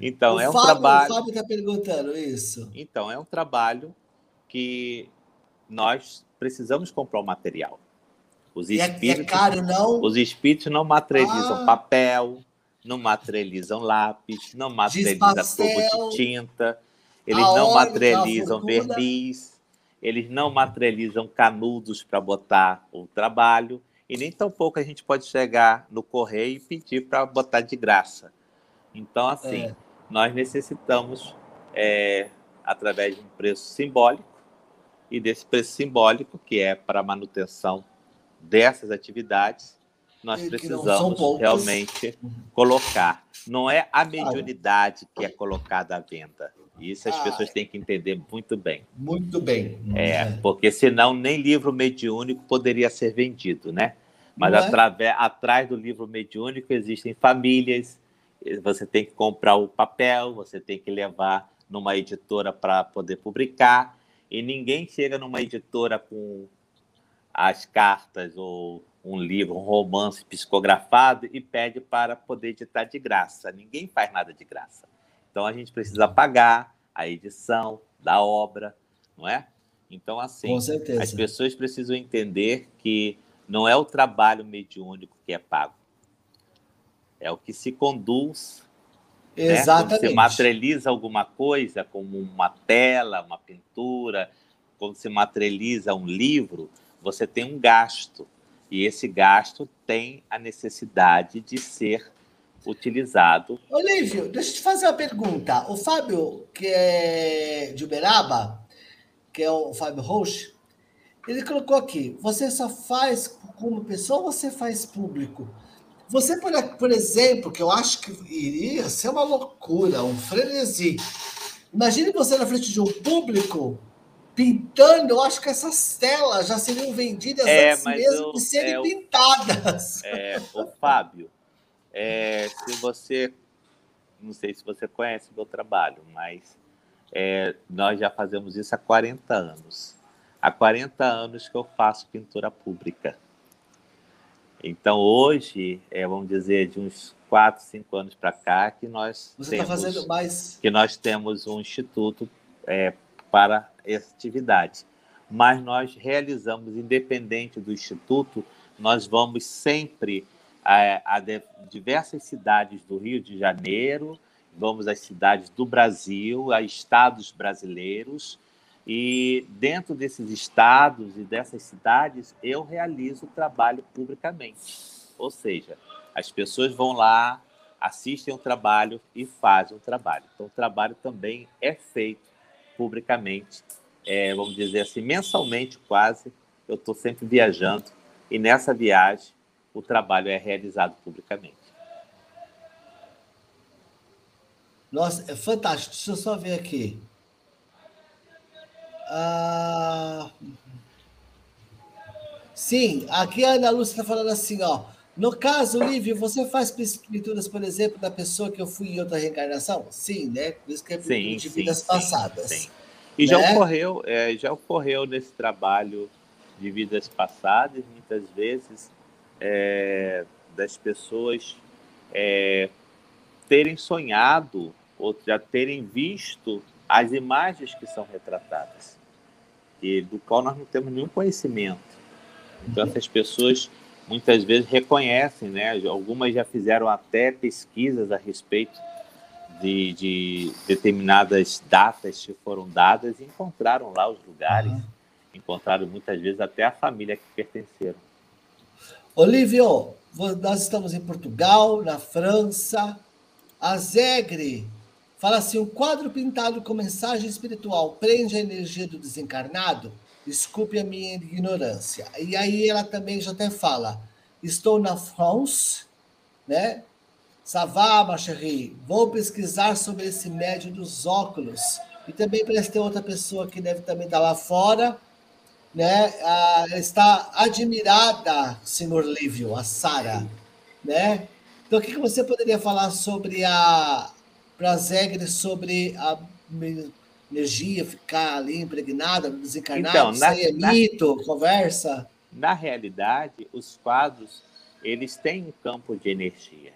Então, o é um Fábio, trabalho. O Fábio está perguntando isso. Então, é um trabalho que nós precisamos comprar o material. Os espíritos, é, é caro, não? Os espíritos não materializam ah. papel, não materializam lápis, não materializam tubo de tinta, eles não materializam verniz, eles não materializam canudos para botar o trabalho, e nem tão pouco a gente pode chegar no correio e pedir para botar de graça. Então, assim, é. nós necessitamos, é, através de um preço simbólico, e desse preço simbólico, que é para manutenção dessas atividades, nós precisamos realmente colocar. Não é a mediunidade que é colocada à venda. Isso as ah, pessoas têm que entender muito bem. Muito bem. É, porque senão nem livro mediúnico poderia ser vendido, né? Mas é? através, atrás do livro mediúnico existem famílias, você tem que comprar o papel, você tem que levar numa editora para poder publicar, e ninguém chega numa editora com as cartas ou um livro, um romance psicografado e pede para poder editar de graça. Ninguém faz nada de graça. Então a gente precisa pagar a edição da obra, não é? Então, assim, as pessoas precisam entender que não é o trabalho mediúnico que é pago, é o que se conduz. Exatamente. Né? Quando você materializa alguma coisa, como uma tela, uma pintura, quando você materializa um livro, você tem um gasto. E esse gasto tem a necessidade de ser utilizado. Olívio, deixa eu te fazer uma pergunta. O Fábio, que é de Uberaba, que é o Fábio Roche, ele colocou aqui: você só faz com uma pessoa ou você faz público? Você, por exemplo, que eu acho que iria ser uma loucura, um frenesi. Imagine você na frente de um público pintando, eu acho que essas telas já seriam vendidas é, antes mesmo eu, de serem é, pintadas. É, o Fábio, é, se você, não sei se você conhece o meu trabalho, mas é, nós já fazemos isso há 40 anos. Há 40 anos que eu faço pintura pública. Então, hoje, é, vamos dizer, de uns 4, 5 anos para cá, que nós, Você tá temos, fazendo mais... que nós temos um instituto é, para essa atividade. Mas nós realizamos, independente do instituto, nós vamos sempre a, a diversas cidades do Rio de Janeiro, vamos às cidades do Brasil, a estados brasileiros, e dentro desses estados e dessas cidades eu realizo o trabalho publicamente. Ou seja, as pessoas vão lá, assistem o trabalho e fazem o trabalho. Então, o trabalho também é feito publicamente, é, vamos dizer assim, mensalmente quase. Eu estou sempre viajando e nessa viagem o trabalho é realizado publicamente. Nossa, é fantástico. Deixa eu só ver aqui. Ah... Sim, aqui a Ana Lúcia está falando assim, ó. No caso, Lívio, você faz pinturas, por exemplo, da pessoa que eu fui em outra reencarnação? Sim, né? Por isso que é sim, de vidas sim, passadas. Sim, E né? já ocorreu, é, já ocorreu nesse trabalho de vidas passadas, muitas vezes, é, das pessoas é, terem sonhado ou já terem visto as imagens que são retratadas, e do qual nós não temos nenhum conhecimento. Então, essas pessoas muitas vezes reconhecem, né? Algumas já fizeram até pesquisas a respeito de, de determinadas datas que foram dadas e encontraram lá os lugares, uhum. encontraram muitas vezes até a família que pertenceram. Olívio, nós estamos em Portugal, na França. A Zegre fala assim: um quadro pintado com mensagem espiritual prende a energia do desencarnado? Desculpe a minha ignorância. E aí ela também já até fala: estou na France, né? Savá, ma chérie, vou pesquisar sobre esse médio dos óculos. E também parece ter outra pessoa que deve também estar lá fora, né? Ah, está admirada, senhor Lívio, a Sara, né? Então, o que, que você poderia falar sobre a Prazegre, sobre a energia ficar ali impregnada, desencarnada? Então, na, é mito, na, conversa? Na realidade, os quadros, eles têm um campo de energia,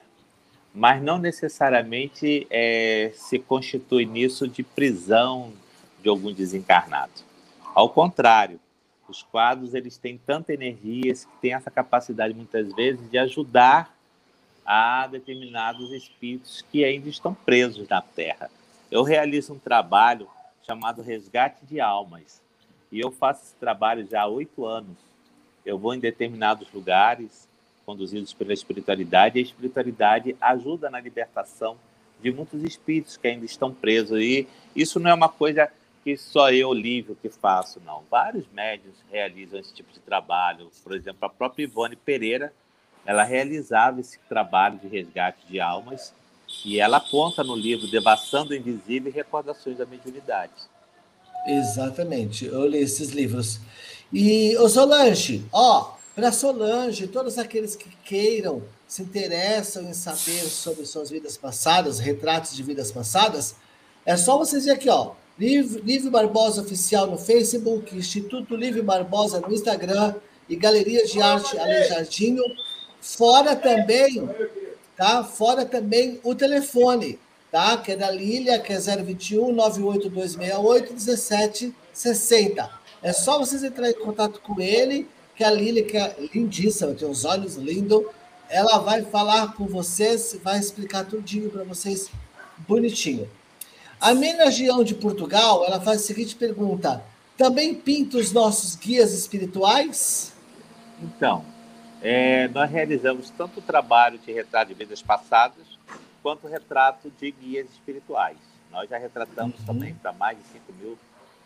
mas não necessariamente é, se constitui nisso de prisão de algum desencarnado. Ao contrário, os quadros eles têm tanta energia que têm essa capacidade muitas vezes de ajudar a determinados espíritos que ainda estão presos na Terra. Eu realizo um trabalho chamado Resgate de Almas e eu faço esse trabalho já há oito anos. Eu vou em determinados lugares conduzidos pela espiritualidade e a espiritualidade ajuda na libertação de muitos espíritos que ainda estão presos e isso não é uma coisa que só eu, Lívio, que faço, não. Vários médios realizam esse tipo de trabalho. Por exemplo, a própria Ivone Pereira, ela realizava esse trabalho de resgate de almas e ela aponta no livro Devassando o Invisível e Recordações da Mediunidade. Exatamente, eu li esses livros. E, o Solange, ó, para Solange, todos aqueles que queiram, se interessam em saber sobre suas vidas passadas, retratos de vidas passadas, é só vocês ir aqui, ó, Livre, Livre Barbosa Oficial no Facebook, Instituto Livre Barbosa no Instagram e Galerias de Arte Alejandinho. Fora também, tá? Fora também o telefone, tá? Que é da Lília, que é 021 98268 1760. É só vocês entrarem em contato com ele, que a Lília, que é lindíssima, tem uns olhos lindos, ela vai falar com vocês, vai explicar tudinho para vocês bonitinho. A Minas Gião de Portugal, ela faz a seguinte pergunta: também pinta os nossos guias espirituais? Então, é, nós realizamos tanto o trabalho de retrato de vidas passadas, quanto o retrato de guias espirituais. Nós já retratamos uhum. também para mais de 5 mil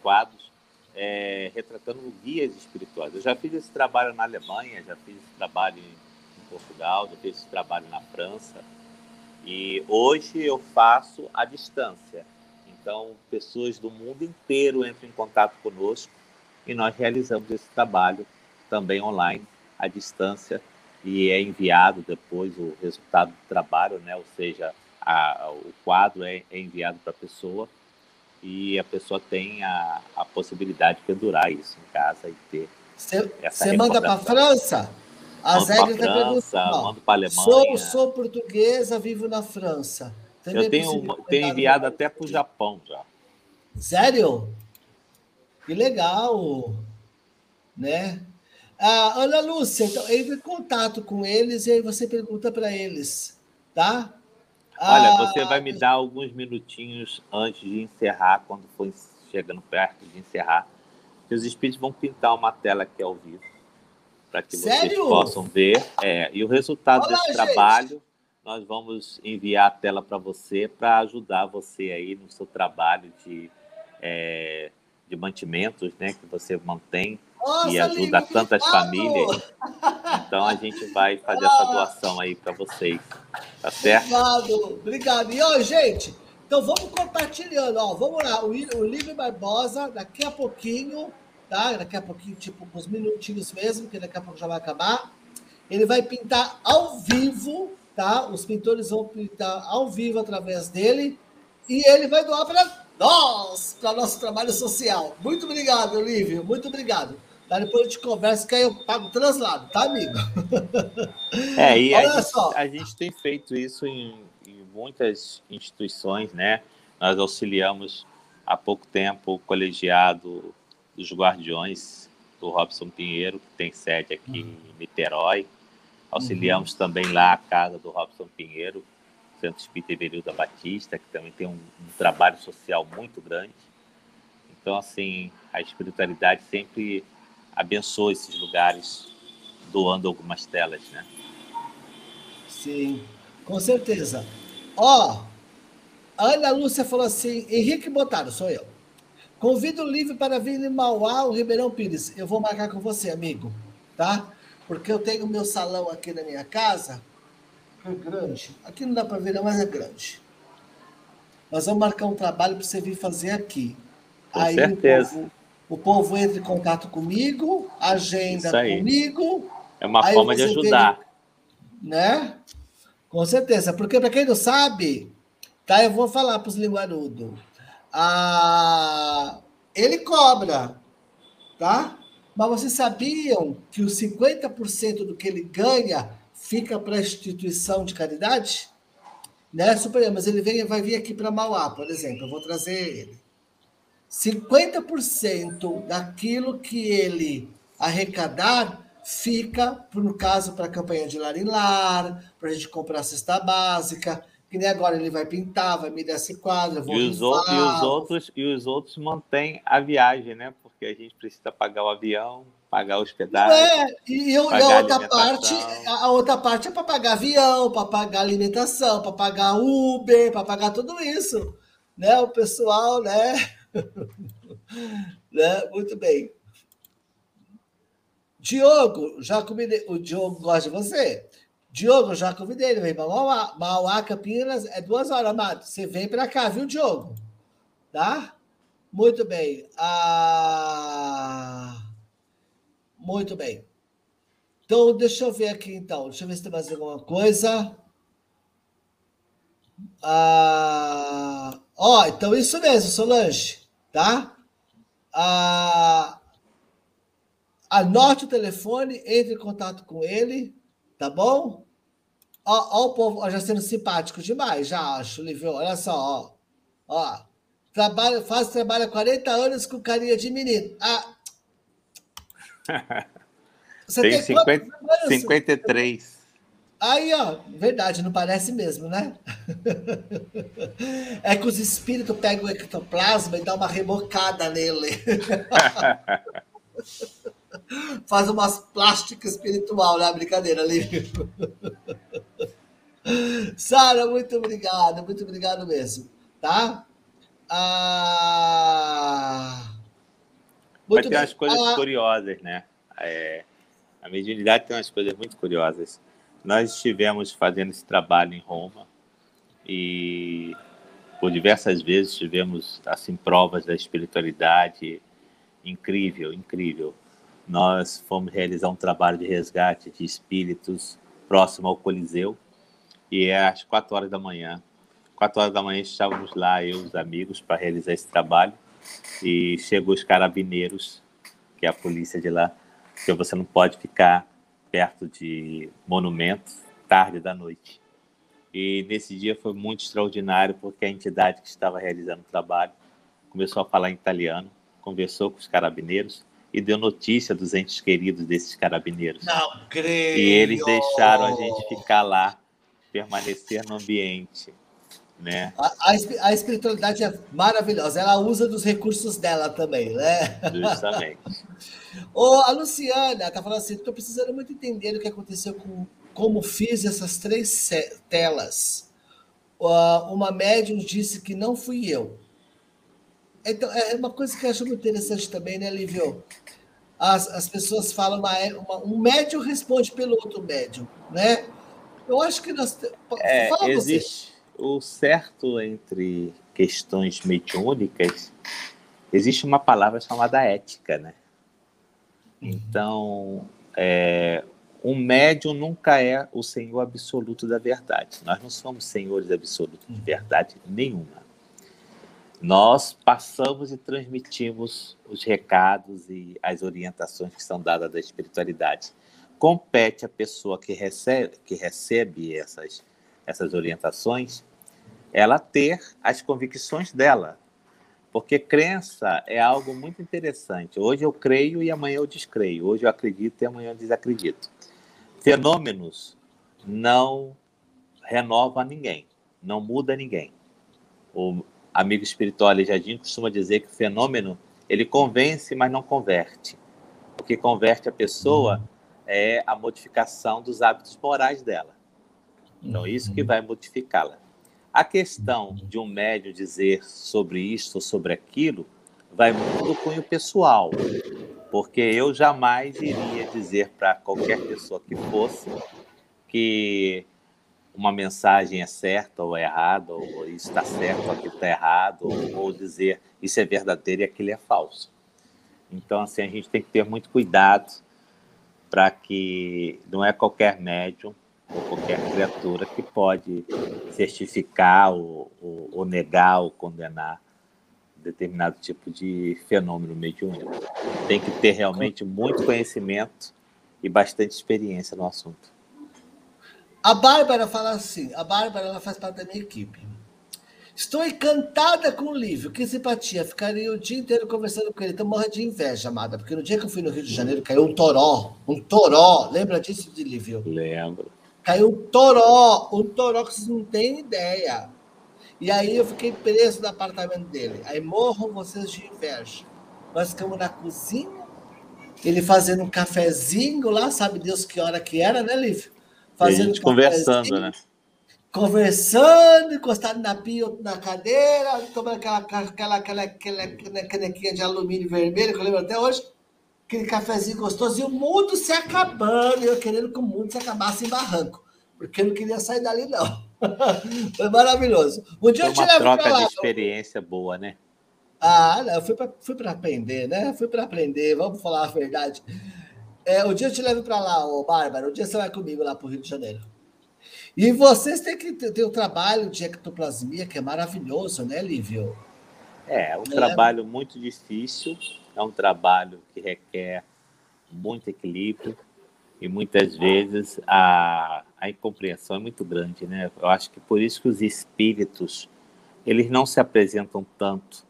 quadros, é, retratando guias espirituais. Eu já fiz esse trabalho na Alemanha, já fiz esse trabalho em Portugal, já fiz esse trabalho na França. E hoje eu faço à distância. Então, pessoas do mundo inteiro entram em contato conosco e nós realizamos esse trabalho também online, à distância, e é enviado depois o resultado do trabalho, né? ou seja, a, o quadro é, é enviado para a pessoa e a pessoa tem a, a possibilidade de pendurar isso em casa e ter. Você manda para a França? A Zélia está perguntando. Mando para a Alemanha. Sou, sou portuguesa, vivo na França. Também eu tenho, tenho enviado até para o Japão já. Sério? Que legal! Né? Ah, Ana Lúcia, então entre em contato com eles e aí você pergunta para eles, tá? Olha, ah, você vai me dar alguns minutinhos antes de encerrar, quando for chegando perto de encerrar, que os espíritos vão pintar uma tela aqui ao vivo, para que Sério? vocês possam ver. É, e o resultado Olá, desse gente. trabalho, nós vamos enviar a tela para você, para ajudar você aí no seu trabalho de, é, de mantimentos, né, que você mantém nossa, e ajuda tantas famílias. Então a gente vai fazer essa doação aí para vocês. Tá certo? Obrigado, obrigado. E ó, gente, então vamos compartilhando, ó. Vamos lá, o, o Livre Barbosa, daqui a pouquinho, tá? Daqui a pouquinho, tipo, uns minutinhos mesmo, que daqui a pouco já vai acabar. Ele vai pintar ao vivo, tá? Os pintores vão pintar ao vivo através dele. E ele vai doar para nós, para nosso trabalho social. Muito obrigado, Olívio. Muito obrigado. Depois a gente conversa que aí eu pago o translado, tá, amigo? É, e a gente, a gente, tem feito isso em, em, muitas instituições, né? Nós auxiliamos há pouco tempo o colegiado dos guardiões do Robson Pinheiro, que tem sede aqui uhum. em Niterói. Auxiliamos uhum. também lá a casa do Robson Pinheiro, Santo Espírito Everilda Batista, que também tem um, um trabalho social muito grande. Então, assim, a espiritualidade sempre abençoa esses lugares doando algumas telas, né? Sim, com certeza. Ó, a Ana Lúcia falou assim: Henrique Botaro, sou eu. Convido o livre para vir em Mauá, o Ribeirão Pires. Eu vou marcar com você, amigo, tá? Porque eu tenho meu salão aqui na minha casa, é grande. Aqui não dá para ver, mas é grande. Nós vamos marcar um trabalho para você vir fazer aqui. Com Aí certeza. O povo, o povo entra em contato comigo, agenda comigo. É uma forma de ajudar. Né? Com certeza. Porque, para quem não sabe, tá? Eu vou falar para os linguarudos. Ah, ele cobra, tá? Mas vocês sabiam que os 50% do que ele ganha fica para a instituição de caridade? Né, Super, mas ele vem, vai vir aqui para Mauá, por exemplo. Eu vou trazer ele. 50% daquilo que ele arrecadar fica, no caso, para a campanha de lar em lar, para a gente comprar a cesta básica, que nem agora ele vai pintar, vai me dar esse quadro, vou e os, outros, e os outros E os outros mantêm a viagem, né? Porque a gente precisa pagar o avião, pagar hospedagem. É, e, eu, e a outra parte, a outra parte é para pagar avião, para pagar alimentação, para pagar Uber, para pagar tudo isso. Né? O pessoal, né? né? Muito bem. Diogo, já convidei. O Diogo gosta de você. Diogo, já convidei ele. Vem para Mauá. Mauá, Campinas, é duas horas, amado. Você vem para cá, viu, Diogo? Tá? Muito bem. Ah... Muito bem. Então, deixa eu ver aqui, então. Deixa eu ver se tem mais alguma coisa. Ah... Ó, oh, então isso mesmo, Solange tá? Ah, anote o telefone, entre em contato com ele, tá bom? Ó, ó o povo ó, já sendo simpático demais, já acho, Livio. Olha só, ó. ó trabalha, faz trabalho há 40 anos com carinha de menino. Ah. Você tem, tem 50, 53. Aí, ó, verdade, não parece mesmo, né? É que os espíritos pegam o ectoplasma e dão uma rebocada nele. Faz umas plásticas espiritual, né? Brincadeira ali. Sara, muito obrigado, muito obrigado mesmo, tá? Ah... Muito Mas tem umas coisas ah... curiosas, né? É... A mediunidade tem umas coisas muito curiosas. Nós estivemos fazendo esse trabalho em Roma e por diversas vezes tivemos assim provas da espiritualidade incrível, incrível. Nós fomos realizar um trabalho de resgate de espíritos próximo ao Coliseu e é às quatro horas da manhã. quatro horas da manhã estávamos lá, eu e os amigos, para realizar esse trabalho. E chegou os carabineiros, que é a polícia de lá, que você não pode ficar perto de monumentos tarde da noite. E nesse dia foi muito extraordinário, porque a entidade que estava realizando o trabalho começou a falar em italiano, conversou com os carabineiros e deu notícia dos entes queridos desses carabineiros. Não creio! E eles deixaram a gente ficar lá, permanecer no ambiente. Né? A, a, a, espiritualidade é maravilhosa, ela usa dos recursos dela também, né? Justamente. Ô, a Luciana tá falando assim: estou precisando muito entender o que aconteceu com como fiz essas três telas. Uma médium disse que não fui eu. Então, é uma coisa que eu acho muito interessante também, né, Lívio? As, as pessoas falam, uma, uma, um médium responde pelo outro médium, né? Eu acho que nós. É, existe você. o certo entre questões mediúnicas, existe uma palavra chamada ética, né? Então, é, um médium nunca é o senhor absoluto da verdade. Nós não somos senhores absolutos de verdade nenhuma. Nós passamos e transmitimos os recados e as orientações que são dadas da espiritualidade. Compete à pessoa que recebe, que recebe essas, essas orientações ela ter as convicções dela. Porque crença é algo muito interessante. Hoje eu creio e amanhã eu descreio. Hoje eu acredito e amanhã eu desacredito fenômenos não renova ninguém, não muda ninguém. O amigo espiritual Jardim costuma dizer que o fenômeno ele convence, mas não converte. O que converte a pessoa é a modificação dos hábitos morais dela. Então, isso que vai modificá-la. A questão de um médio dizer sobre isto ou sobre aquilo vai muito do cunho pessoal porque eu jamais iria dizer para qualquer pessoa que fosse que uma mensagem é certa ou é errada, ou isso está certo ou aquilo está errado, ou, ou dizer isso é verdadeiro e aquilo é falso. Então, assim, a gente tem que ter muito cuidado para que não é qualquer médium ou qualquer criatura que pode certificar ou, ou, ou negar ou condenar determinado tipo de fenômeno mediúnico. Tem que ter realmente muito conhecimento e bastante experiência no assunto. A Bárbara fala assim, a Bárbara ela faz parte da minha equipe. Estou encantada com o livro, que simpatia. Ficaria o dia inteiro conversando com ele. Então morre de inveja, amada, porque no dia que eu fui no Rio de Janeiro caiu um toró, um toró. Lembra disso de Lívio? Lembro. Caiu um toró, um toró que vocês não têm ideia. E aí eu fiquei preso no apartamento dele. Aí morram vocês de inveja. Nós ficamos na cozinha, ele fazendo um cafezinho lá, sabe Deus que hora que era, né, Lívio? Fazendo um conversando, né? Conversando, encostado na pia, na cadeira, tomando aquela, aquela, aquela, aquela canequinha de alumínio vermelho, que eu lembro até hoje. Aquele cafezinho gostoso e o mundo se acabando. E eu querendo que o mundo se acabasse em barranco. Porque eu não queria sair dali, não. Foi maravilhoso. Um dia Foi eu te levo troca lá. de experiência boa, né? Ah, não, eu fui para fui aprender, né? Fui para aprender, vamos falar a verdade. É, um dia eu te levo para lá, ô Bárbara. Um dia você vai comigo lá para o Rio de Janeiro. E vocês têm que ter, o trabalho de ectoplasmia, que é maravilhoso, né, Lívio? É, é um é. trabalho muito difícil, é um trabalho que requer muito equilíbrio, e muitas vezes a, a incompreensão é muito grande, né? Eu acho que por isso que os espíritos eles não se apresentam tanto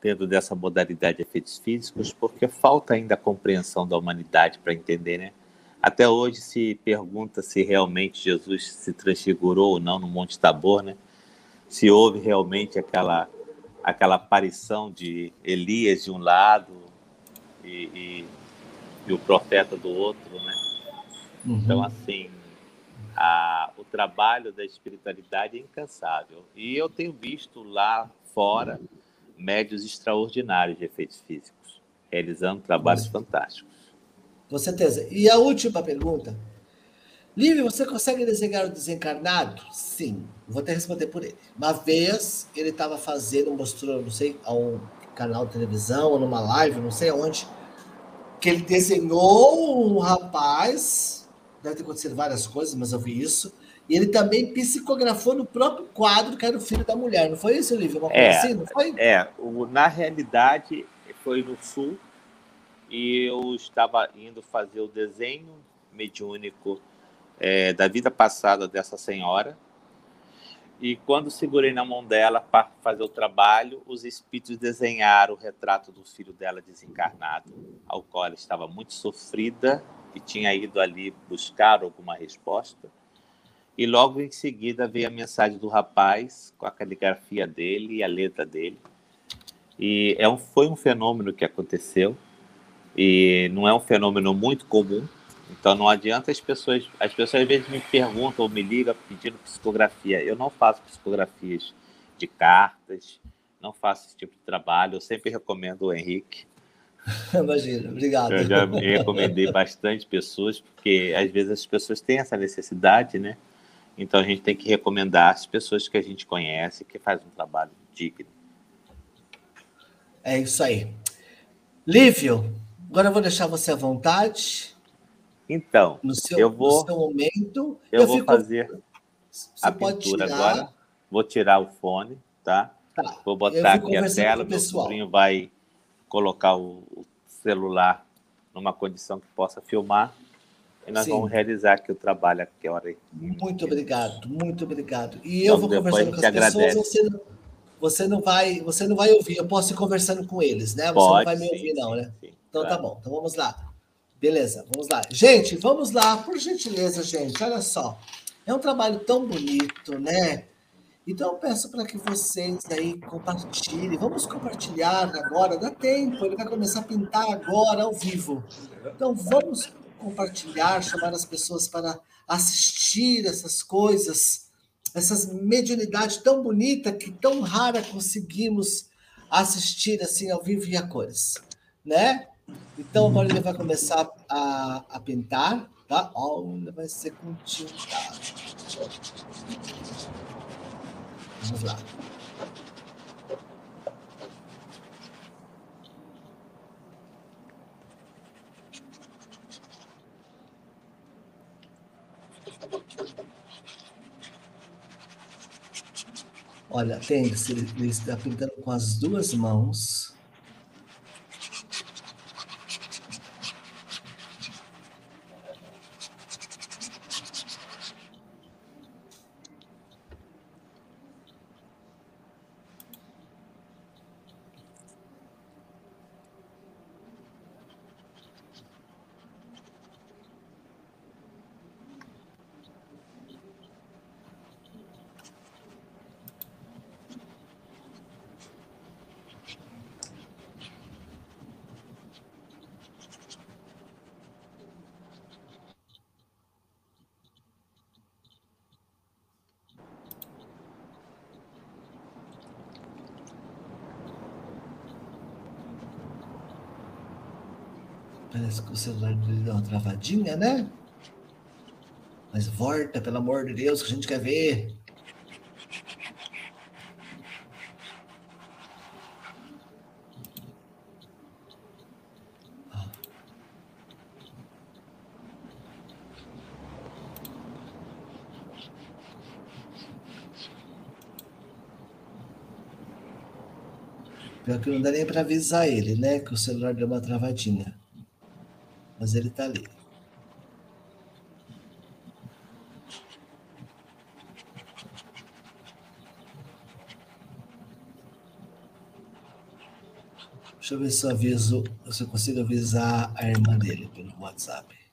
dentro dessa modalidade de efeitos físicos, porque falta ainda a compreensão da humanidade para entender, né? Até hoje se pergunta se realmente Jesus se transfigurou ou não no Monte Tabor, né? Se houve realmente aquela aquela aparição de Elias de um lado e, e, e o profeta do outro, né? Uhum. Então, assim, a, o trabalho da espiritualidade é incansável. E eu tenho visto lá fora médios extraordinários de efeitos físicos, realizando trabalhos Com fantásticos. Com certeza. E a última pergunta. Lívia, você consegue desenhar o desencarnado? Sim, vou até responder por ele. Uma vez ele estava fazendo, mostrou, não sei, a um canal de televisão, ou numa live, não sei aonde, que ele desenhou um rapaz deve ter acontecido várias coisas, mas eu vi isso. E ele também psicografou no próprio quadro que era o filho da mulher. Não foi isso, Olivia? Uma coisa é, assim, não foi? É, na realidade foi no sul e eu estava indo fazer o desenho mediúnico é, da vida passada dessa senhora. E quando segurei na mão dela para fazer o trabalho, os espíritos desenharam o retrato do filho dela desencarnado, ao qual ela estava muito sofrida e tinha ido ali buscar alguma resposta. E logo em seguida veio a mensagem do rapaz com a caligrafia dele e a letra dele. E é um, foi um fenômeno que aconteceu e não é um fenômeno muito comum. Então não adianta as pessoas, as pessoas às vezes me perguntam ou me ligam pedindo psicografia. Eu não faço psicografias de cartas, não faço esse tipo de trabalho. Eu sempre recomendo o Henrique. Imagina, obrigado. Eu já recomendei bastante pessoas, porque às vezes as pessoas têm essa necessidade, né? Então a gente tem que recomendar as pessoas que a gente conhece, que faz um trabalho digno. É isso aí. Lívio, agora eu vou deixar você à vontade. Então, seu, eu vou, momento. Eu, eu vou fico, fazer a pintura agora. Vou tirar o fone, tá? tá. Vou botar aqui a tela, meu sobrinho vai colocar o, celular numa condição que possa filmar e nós Sim. vamos realizar aqui o trabalho aqui hora. Muito obrigado, muito obrigado. E eu então, vou conversando com as pessoas, você não, você não vai, você não vai ouvir, eu posso ir conversando com eles, né? Você Pode, não vai me ouvir, sim, não, né? Sim, então tá claro. tá bom, então vamos lá. Beleza, vamos lá. Gente, vamos lá, por gentileza, gente, olha só. É um trabalho tão bonito, né? Então eu peço para que vocês aí compartilhem. Vamos compartilhar agora, dá tempo, ele vai começar a pintar agora ao vivo. Então vamos compartilhar, chamar as pessoas para assistir essas coisas, essas mediunidade tão bonita que tão rara conseguimos assistir assim ao vivo e a cores, né? Então agora ele vai começar a, a pintar, tá? Olha, vai ser com tinta. Vamos lá. Olha, tem, ele está pintando com as duas mãos. Celular dele deu uma travadinha, né? Mas volta, pelo amor de Deus, que a gente quer ver. Pior que não dá nem para avisar ele, né? Que o celular deu uma travadinha mas ele está ali. Deixa eu ver se eu aviso, se eu consigo avisar a irmã dele pelo WhatsApp.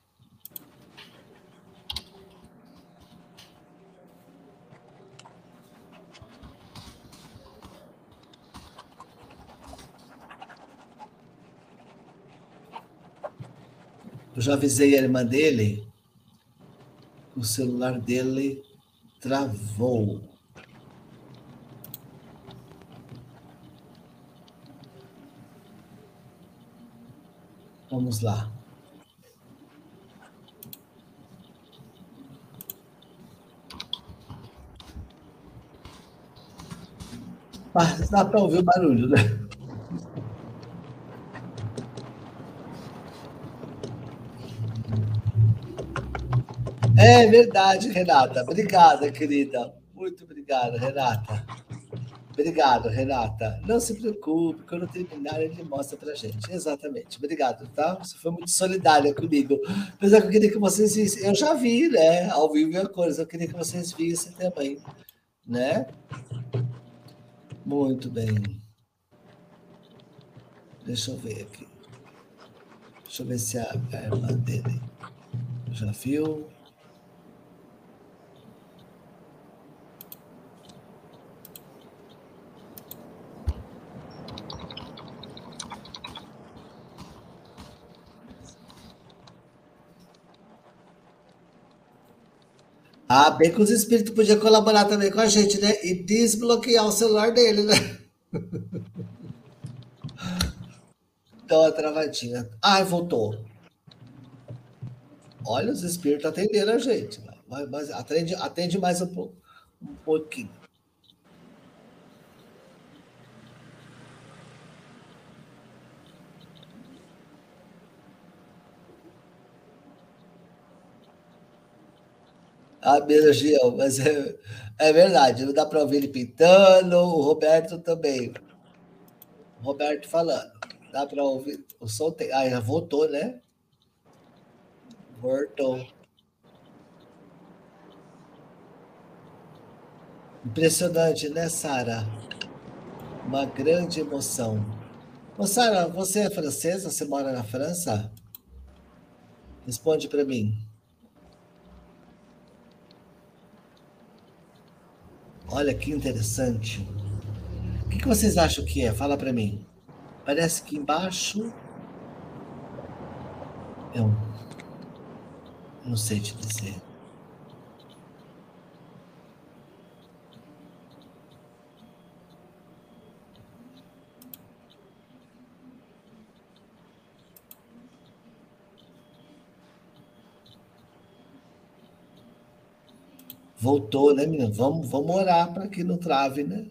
Já avisei a irmã dele, o celular dele travou. Vamos lá. Mas dá para ouvir o barulho, né? É verdade, Renata. Obrigada, querida. Muito obrigada, Renata. Obrigado, Renata. Não se preocupe, quando terminar ele mostra pra gente. Exatamente. Obrigado, tá? Você foi muito solidária comigo. Apesar que eu queria que vocês vissem. Eu já vi, né? Ao vivo e cores. Eu queria que vocês vissem também, né? Muito bem. Deixa eu ver aqui. Deixa eu ver se a, a irmã dele já viu. Ah, bem que os espíritos podiam colaborar também com a gente, né? E desbloquear o celular dele, né? Dá uma travadinha. Ai, voltou. Olha, os espíritos atendendo a gente. Mas, mas atende, atende mais um, um pouquinho. A mesma mas é, é verdade, não dá para ouvir ele pintando, o Roberto também. O Roberto falando. Dá para ouvir. O som tem. Ah, já voltou, né? Voltou. Impressionante, né, Sara? Uma grande emoção. Ô, Sara, você é francesa? Você mora na França? Responde para mim. Olha que interessante. O que, vocês acham que é? Fala para mim. Parece que embaixo. Eu não sei te dizer. Voltou, né, menina? Vamos, vamos orar para que não trave, né?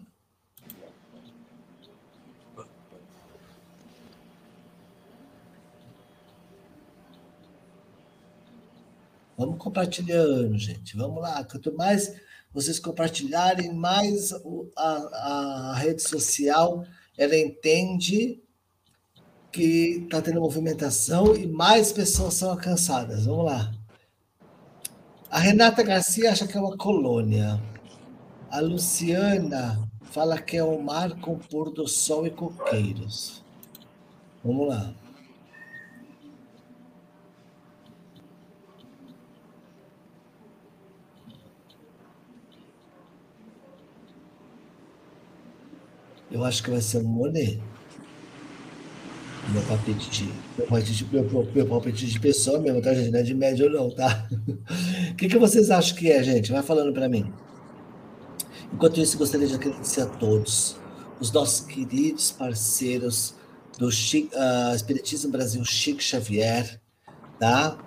Vamos compartilhando, gente. Vamos lá. Quanto mais vocês compartilharem, mais a, a rede social ela entende que está tendo movimentação e mais pessoas são alcançadas. Vamos lá. A Renata Garcia acha que é uma colônia. A Luciana fala que é um mar com pôr do sol e coqueiros. Vamos lá. Eu acho que vai ser um Monet. Meu palpite de, meu palpite, meu, meu palpite de pessoa mesmo, tá, gente? Não é de médio, não, tá? O que, que vocês acham que é, gente? Vai falando para mim. Enquanto isso, gostaria de agradecer a todos, os nossos queridos parceiros do Chico, uh, Espiritismo Brasil Chico Xavier, tá?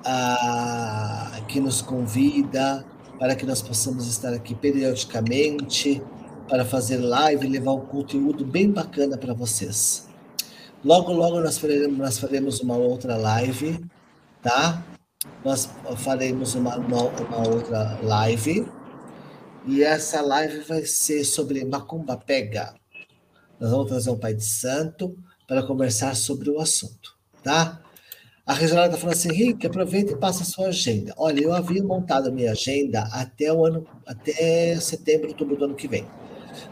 Uh, que nos convida para que nós possamos estar aqui periodicamente para fazer live e levar um conteúdo bem bacana para vocês. Logo, logo nós faremos, nós faremos uma outra live, tá? Nós faremos uma, uma, outra live. E essa live vai ser sobre Macumba Pega. Nós vamos trazer um pai de santo para conversar sobre o assunto, tá? A Reginalda está falando assim, Henrique, aproveita e passa a sua agenda. Olha, eu havia montado a minha agenda até o ano, até setembro, outubro do ano que vem.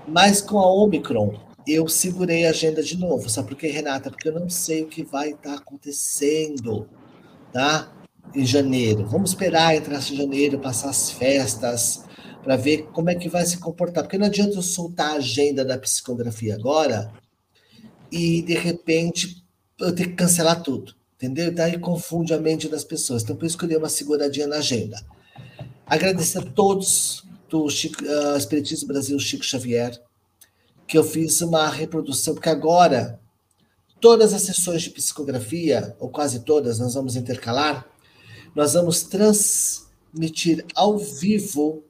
Mas com a Omicron, eu segurei a agenda de novo. Sabe por quê, Renata? Porque eu não sei o que vai estar tá acontecendo, tá? Em janeiro. Vamos esperar entrar em janeiro, passar as festas, para ver como é que vai se comportar. Porque não adianta eu soltar a agenda da psicografia agora e, de repente, eu ter que cancelar tudo. Entendeu? Daí confunde a mente das pessoas. Então, por isso que eu dei uma seguradinha na agenda. Agradecer a todos do Chico, uh, Espiritismo Brasil Chico Xavier, que eu fiz uma reprodução, porque agora todas as sessões de psicografia, ou quase todas, nós vamos intercalar, nós vamos transmitir ao vivo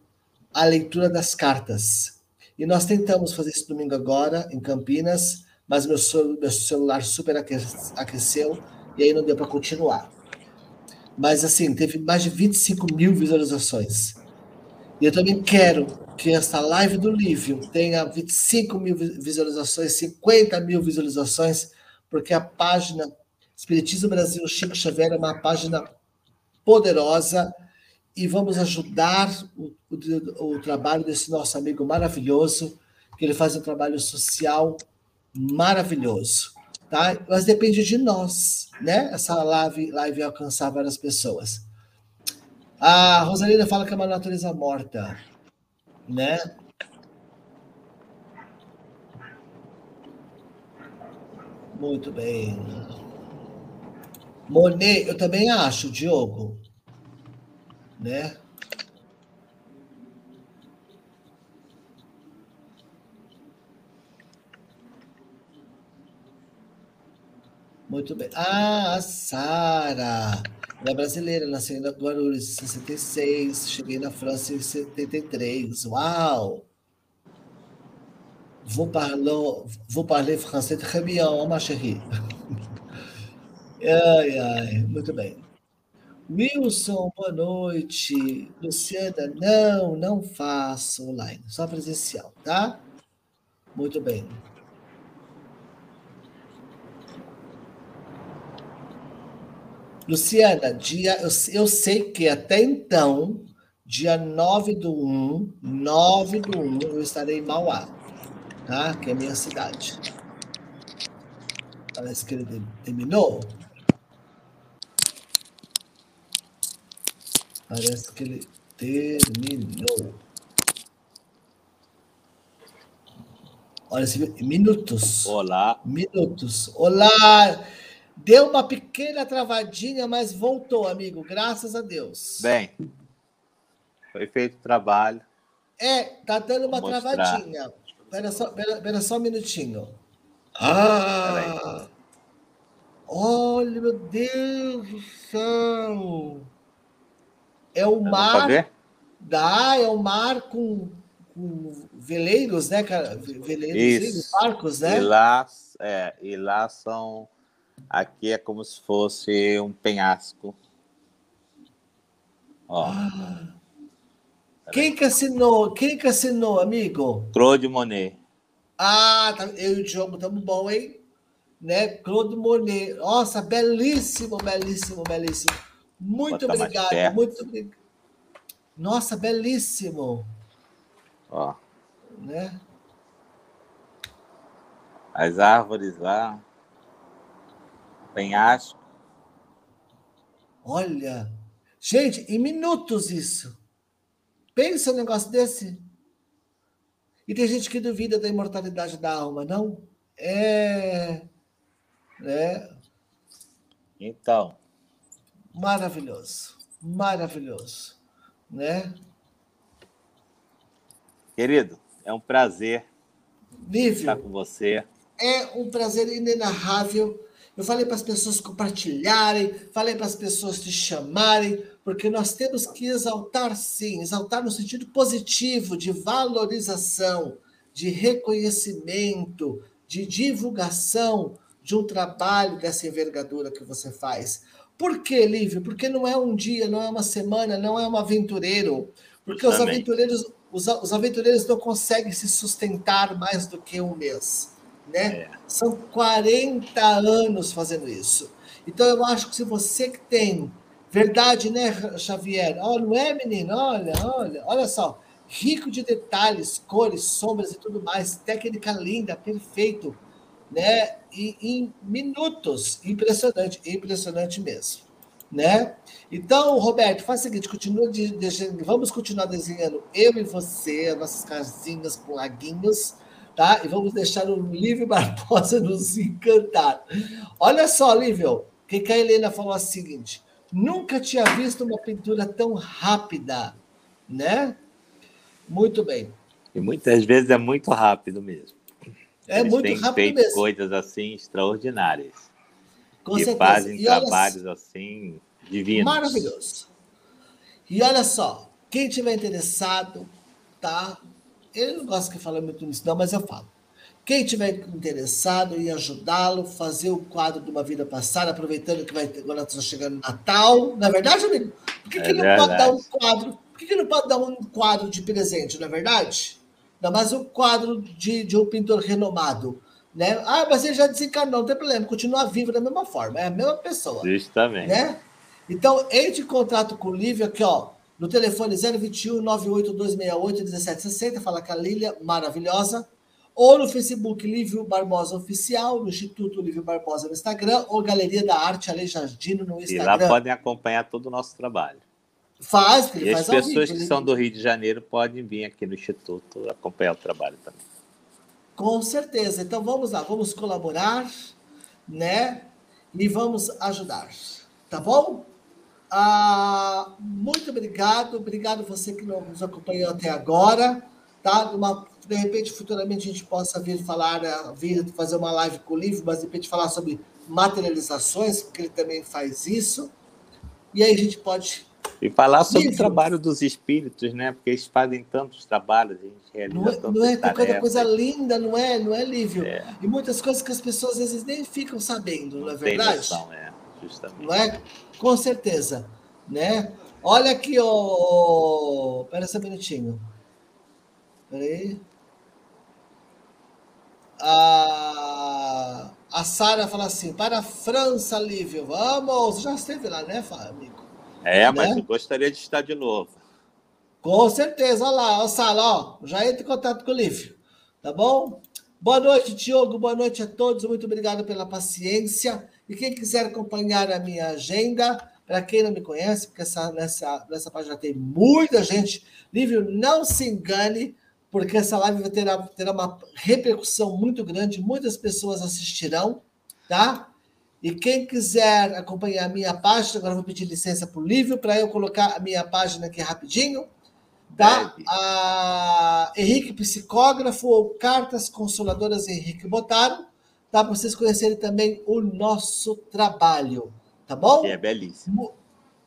a leitura das cartas. E nós tentamos fazer isso domingo agora, em Campinas, mas meu, celular super aqueceu e aí não deu para continuar. Mas assim, teve mais de 25 mil visualizações. E eu também quero que essa live do Lívio tenha 25 mil visualizações, 50 mil visualizações, porque a página Espiritismo Brasil Chico Xavier é uma página poderosa e vamos ajudar o, o, o trabalho desse nosso amigo maravilhoso, que ele faz um trabalho social maravilhoso. Tá? Mas depende de nós, né? Essa live, live alcançar várias pessoas. A Rosalina fala que é uma natureza morta, né? Muito bem. Monet, eu também acho, Diogo, né? Muito bem. Ah, a Sara. Ela é brasileira, nasceu em Guarulhos em 66, cheguei na França em 73. Uau! Vou parler, vou parler français très bien, ma chérie. Ai, ai, muito bem. Wilson, boa noite. Luciana, não, não faço online, só presencial, tá? Muito bem. Luciana, dia, eu, eu sei que até então, dia 9 do 1, 9 do 1, eu estarei em Mauá, tá? Que é a minha cidade. Parece que ele terminou. Parece que ele terminou. Olha, minutos. Olá. Minutos. Olá. Deu uma pequena travadinha, mas voltou, amigo, graças a Deus. Bem, foi feito o trabalho. É, tá dando uma travadinha. Espera só, pera, só um minutinho. Ah! Olha, meu Deus do céu! É o mar. Dá, é o mar com, com veleiros, né, cara? Veleiros, Isso. barcos, né? E lá, é, e lá são Aqui é como se fosse um penhasco. Ó. Ah. Quem que assinou? Quem que assinou, amigo? Claude Monet. Ah, tá, eu e o Diogo estamos bom, hein? Né? Claude Monet. Nossa, belíssimo, belíssimo, belíssimo. Muito Bota obrigado, muito obrigado. Nossa, belíssimo. Ó. Né? As árvores lá penhasco. Olha, gente, em minutos isso. Pensa um negócio desse. E tem gente que duvida da imortalidade da alma, não? É. É. Então. Maravilhoso. Maravilhoso. Né? Querido, é um prazer estar com você. É um prazer inenarrável eu falei para as pessoas compartilharem, falei para as pessoas te chamarem, porque nós temos que exaltar sim, exaltar no sentido positivo, de valorização, de reconhecimento, de divulgação de um trabalho dessa envergadura que você faz. Por que, Lívio? Porque não é um dia, não é uma semana, não é um aventureiro. Porque os aventureiros, os, os aventureiros não conseguem se sustentar mais do que um mês né? É. São 40 anos fazendo isso. Então eu acho que se você que tem verdade, né, Xavier? Oh, não é, menino? Olha, olha, olha só. Rico de detalhes, cores, sombras e tudo mais, técnica linda, perfeito, né? E em minutos, impressionante, impressionante mesmo, né? Então, Roberto, faz o seguinte, continua de, de, vamos continuar desenhando eu e você, as nossas casinhas com laguinhos, tá? E vamos deixar o Lívio Barbosa nos encantar. Olha só, Lívio, que, que a Helena falou a seguinte: nunca tinha visto uma pintura tão rápida, né? Muito bem. E muitas vezes é muito rápido mesmo. É Eles muito têm rápido feito mesmo. coisas assim extraordinárias. Com que certeza. fazem e trabalhos assim divinos. Maravilhoso. E olha só, quem tiver interessado, tá? Eu não gosto que fale muito nisso, não, mas eu falo. Quem tiver interessado em ajudá-lo, fazer o quadro de uma vida passada, aproveitando que vai ter, agora está chegando Natal. Na é verdade, amigo? Por que, é que não pode dar um quadro? Por que, que não pode dar um quadro de presente, não é verdade? Ainda mais um quadro de, de um pintor renomado. Né? Ah, mas ele já desencarnou, não tem problema, continua vivo da mesma forma, é a mesma pessoa. Justamente. Né? Então, entre em contato com o Lívio aqui, ó, no telefone 021 98268 1760, fala com a Lília, maravilhosa, ou no Facebook Lívio Barbosa Oficial, no Instituto Lívio Barbosa no Instagram, ou Galeria da Arte Aleijardino no Instagram. E lá podem acompanhar todo o nosso trabalho. Faz, porque e faz as pessoas vivo, que ele... são do Rio de Janeiro podem vir aqui no Instituto acompanhar o trabalho também. Com certeza. Então vamos lá, vamos colaborar, né? E vamos ajudar. Tá bom? Ah, muito obrigado, obrigado você que nos acompanhou até agora, tá? Uma, de repente, futuramente a gente possa vir falar, eh, vir fazer uma live com o livro, mas de repente falar sobre materializações, porque ele também faz isso. E aí a gente pode e falar sobre o trabalho dos espíritos, né? Porque eles fazem tantos trabalhos, a gente realiza Não é, não é tem coisa linda, não é, não é, Lívio? É. E muitas coisas que as pessoas às vezes nem ficam sabendo, não, não é verdade? Noção, é justamente. É? Com certeza, né? Olha aqui, ó. Espera só um minutinho. Espera aí. A, a Sara fala assim: para a França, Lívio, vamos. Já esteve lá, né, amigo? É, né? mas eu gostaria de estar de novo. Com certeza, olha lá, ó, Sara, ó, já entra em contato com o Lívio, tá bom? Boa noite, Diogo, boa noite a todos, muito obrigado pela paciência. E quem quiser acompanhar a minha agenda, para quem não me conhece, porque essa, nessa, nessa página tem muita gente, Lívio, não se engane, porque essa live terá, terá uma repercussão muito grande, muitas pessoas assistirão, tá? E quem quiser acompanhar a minha página, agora vou pedir licença para o Lívio para eu colocar a minha página aqui rapidinho. Tá? A Henrique Psicógrafo ou Cartas Consoladoras Henrique Botaro tá? Para vocês conhecerem também o nosso trabalho, tá bom? É belíssimo.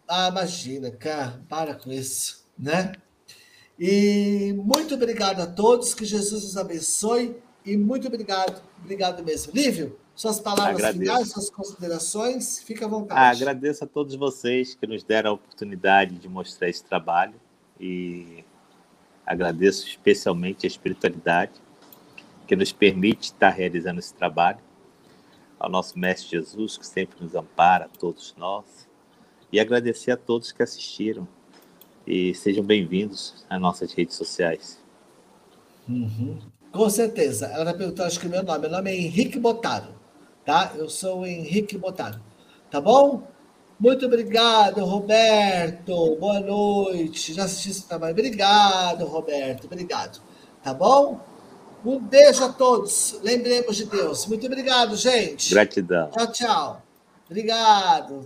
Ah, imagina, cara, para com isso, né? E muito obrigado a todos, que Jesus os abençoe e muito obrigado, obrigado mesmo. Lívio, suas palavras agradeço. finais, suas considerações, fica à vontade. Ah, agradeço a todos vocês que nos deram a oportunidade de mostrar esse trabalho e agradeço especialmente a espiritualidade que nos permite estar realizando esse trabalho, ao nosso Mestre Jesus, que sempre nos ampara, a todos nós, e agradecer a todos que assistiram. E sejam bem-vindos às nossas redes sociais. Uhum. Com certeza. Ela vai perguntar, acho que meu nome. Meu nome é Henrique Botaro, tá? Eu sou o Henrique Botaro, tá bom? Muito obrigado, Roberto. Boa noite. Já assisti esse trabalho. Obrigado, Roberto. Obrigado. Tá bom? Um beijo a todos. Lembremos de Deus. Muito obrigado, gente. Gratidão. Tchau, tchau. Obrigado.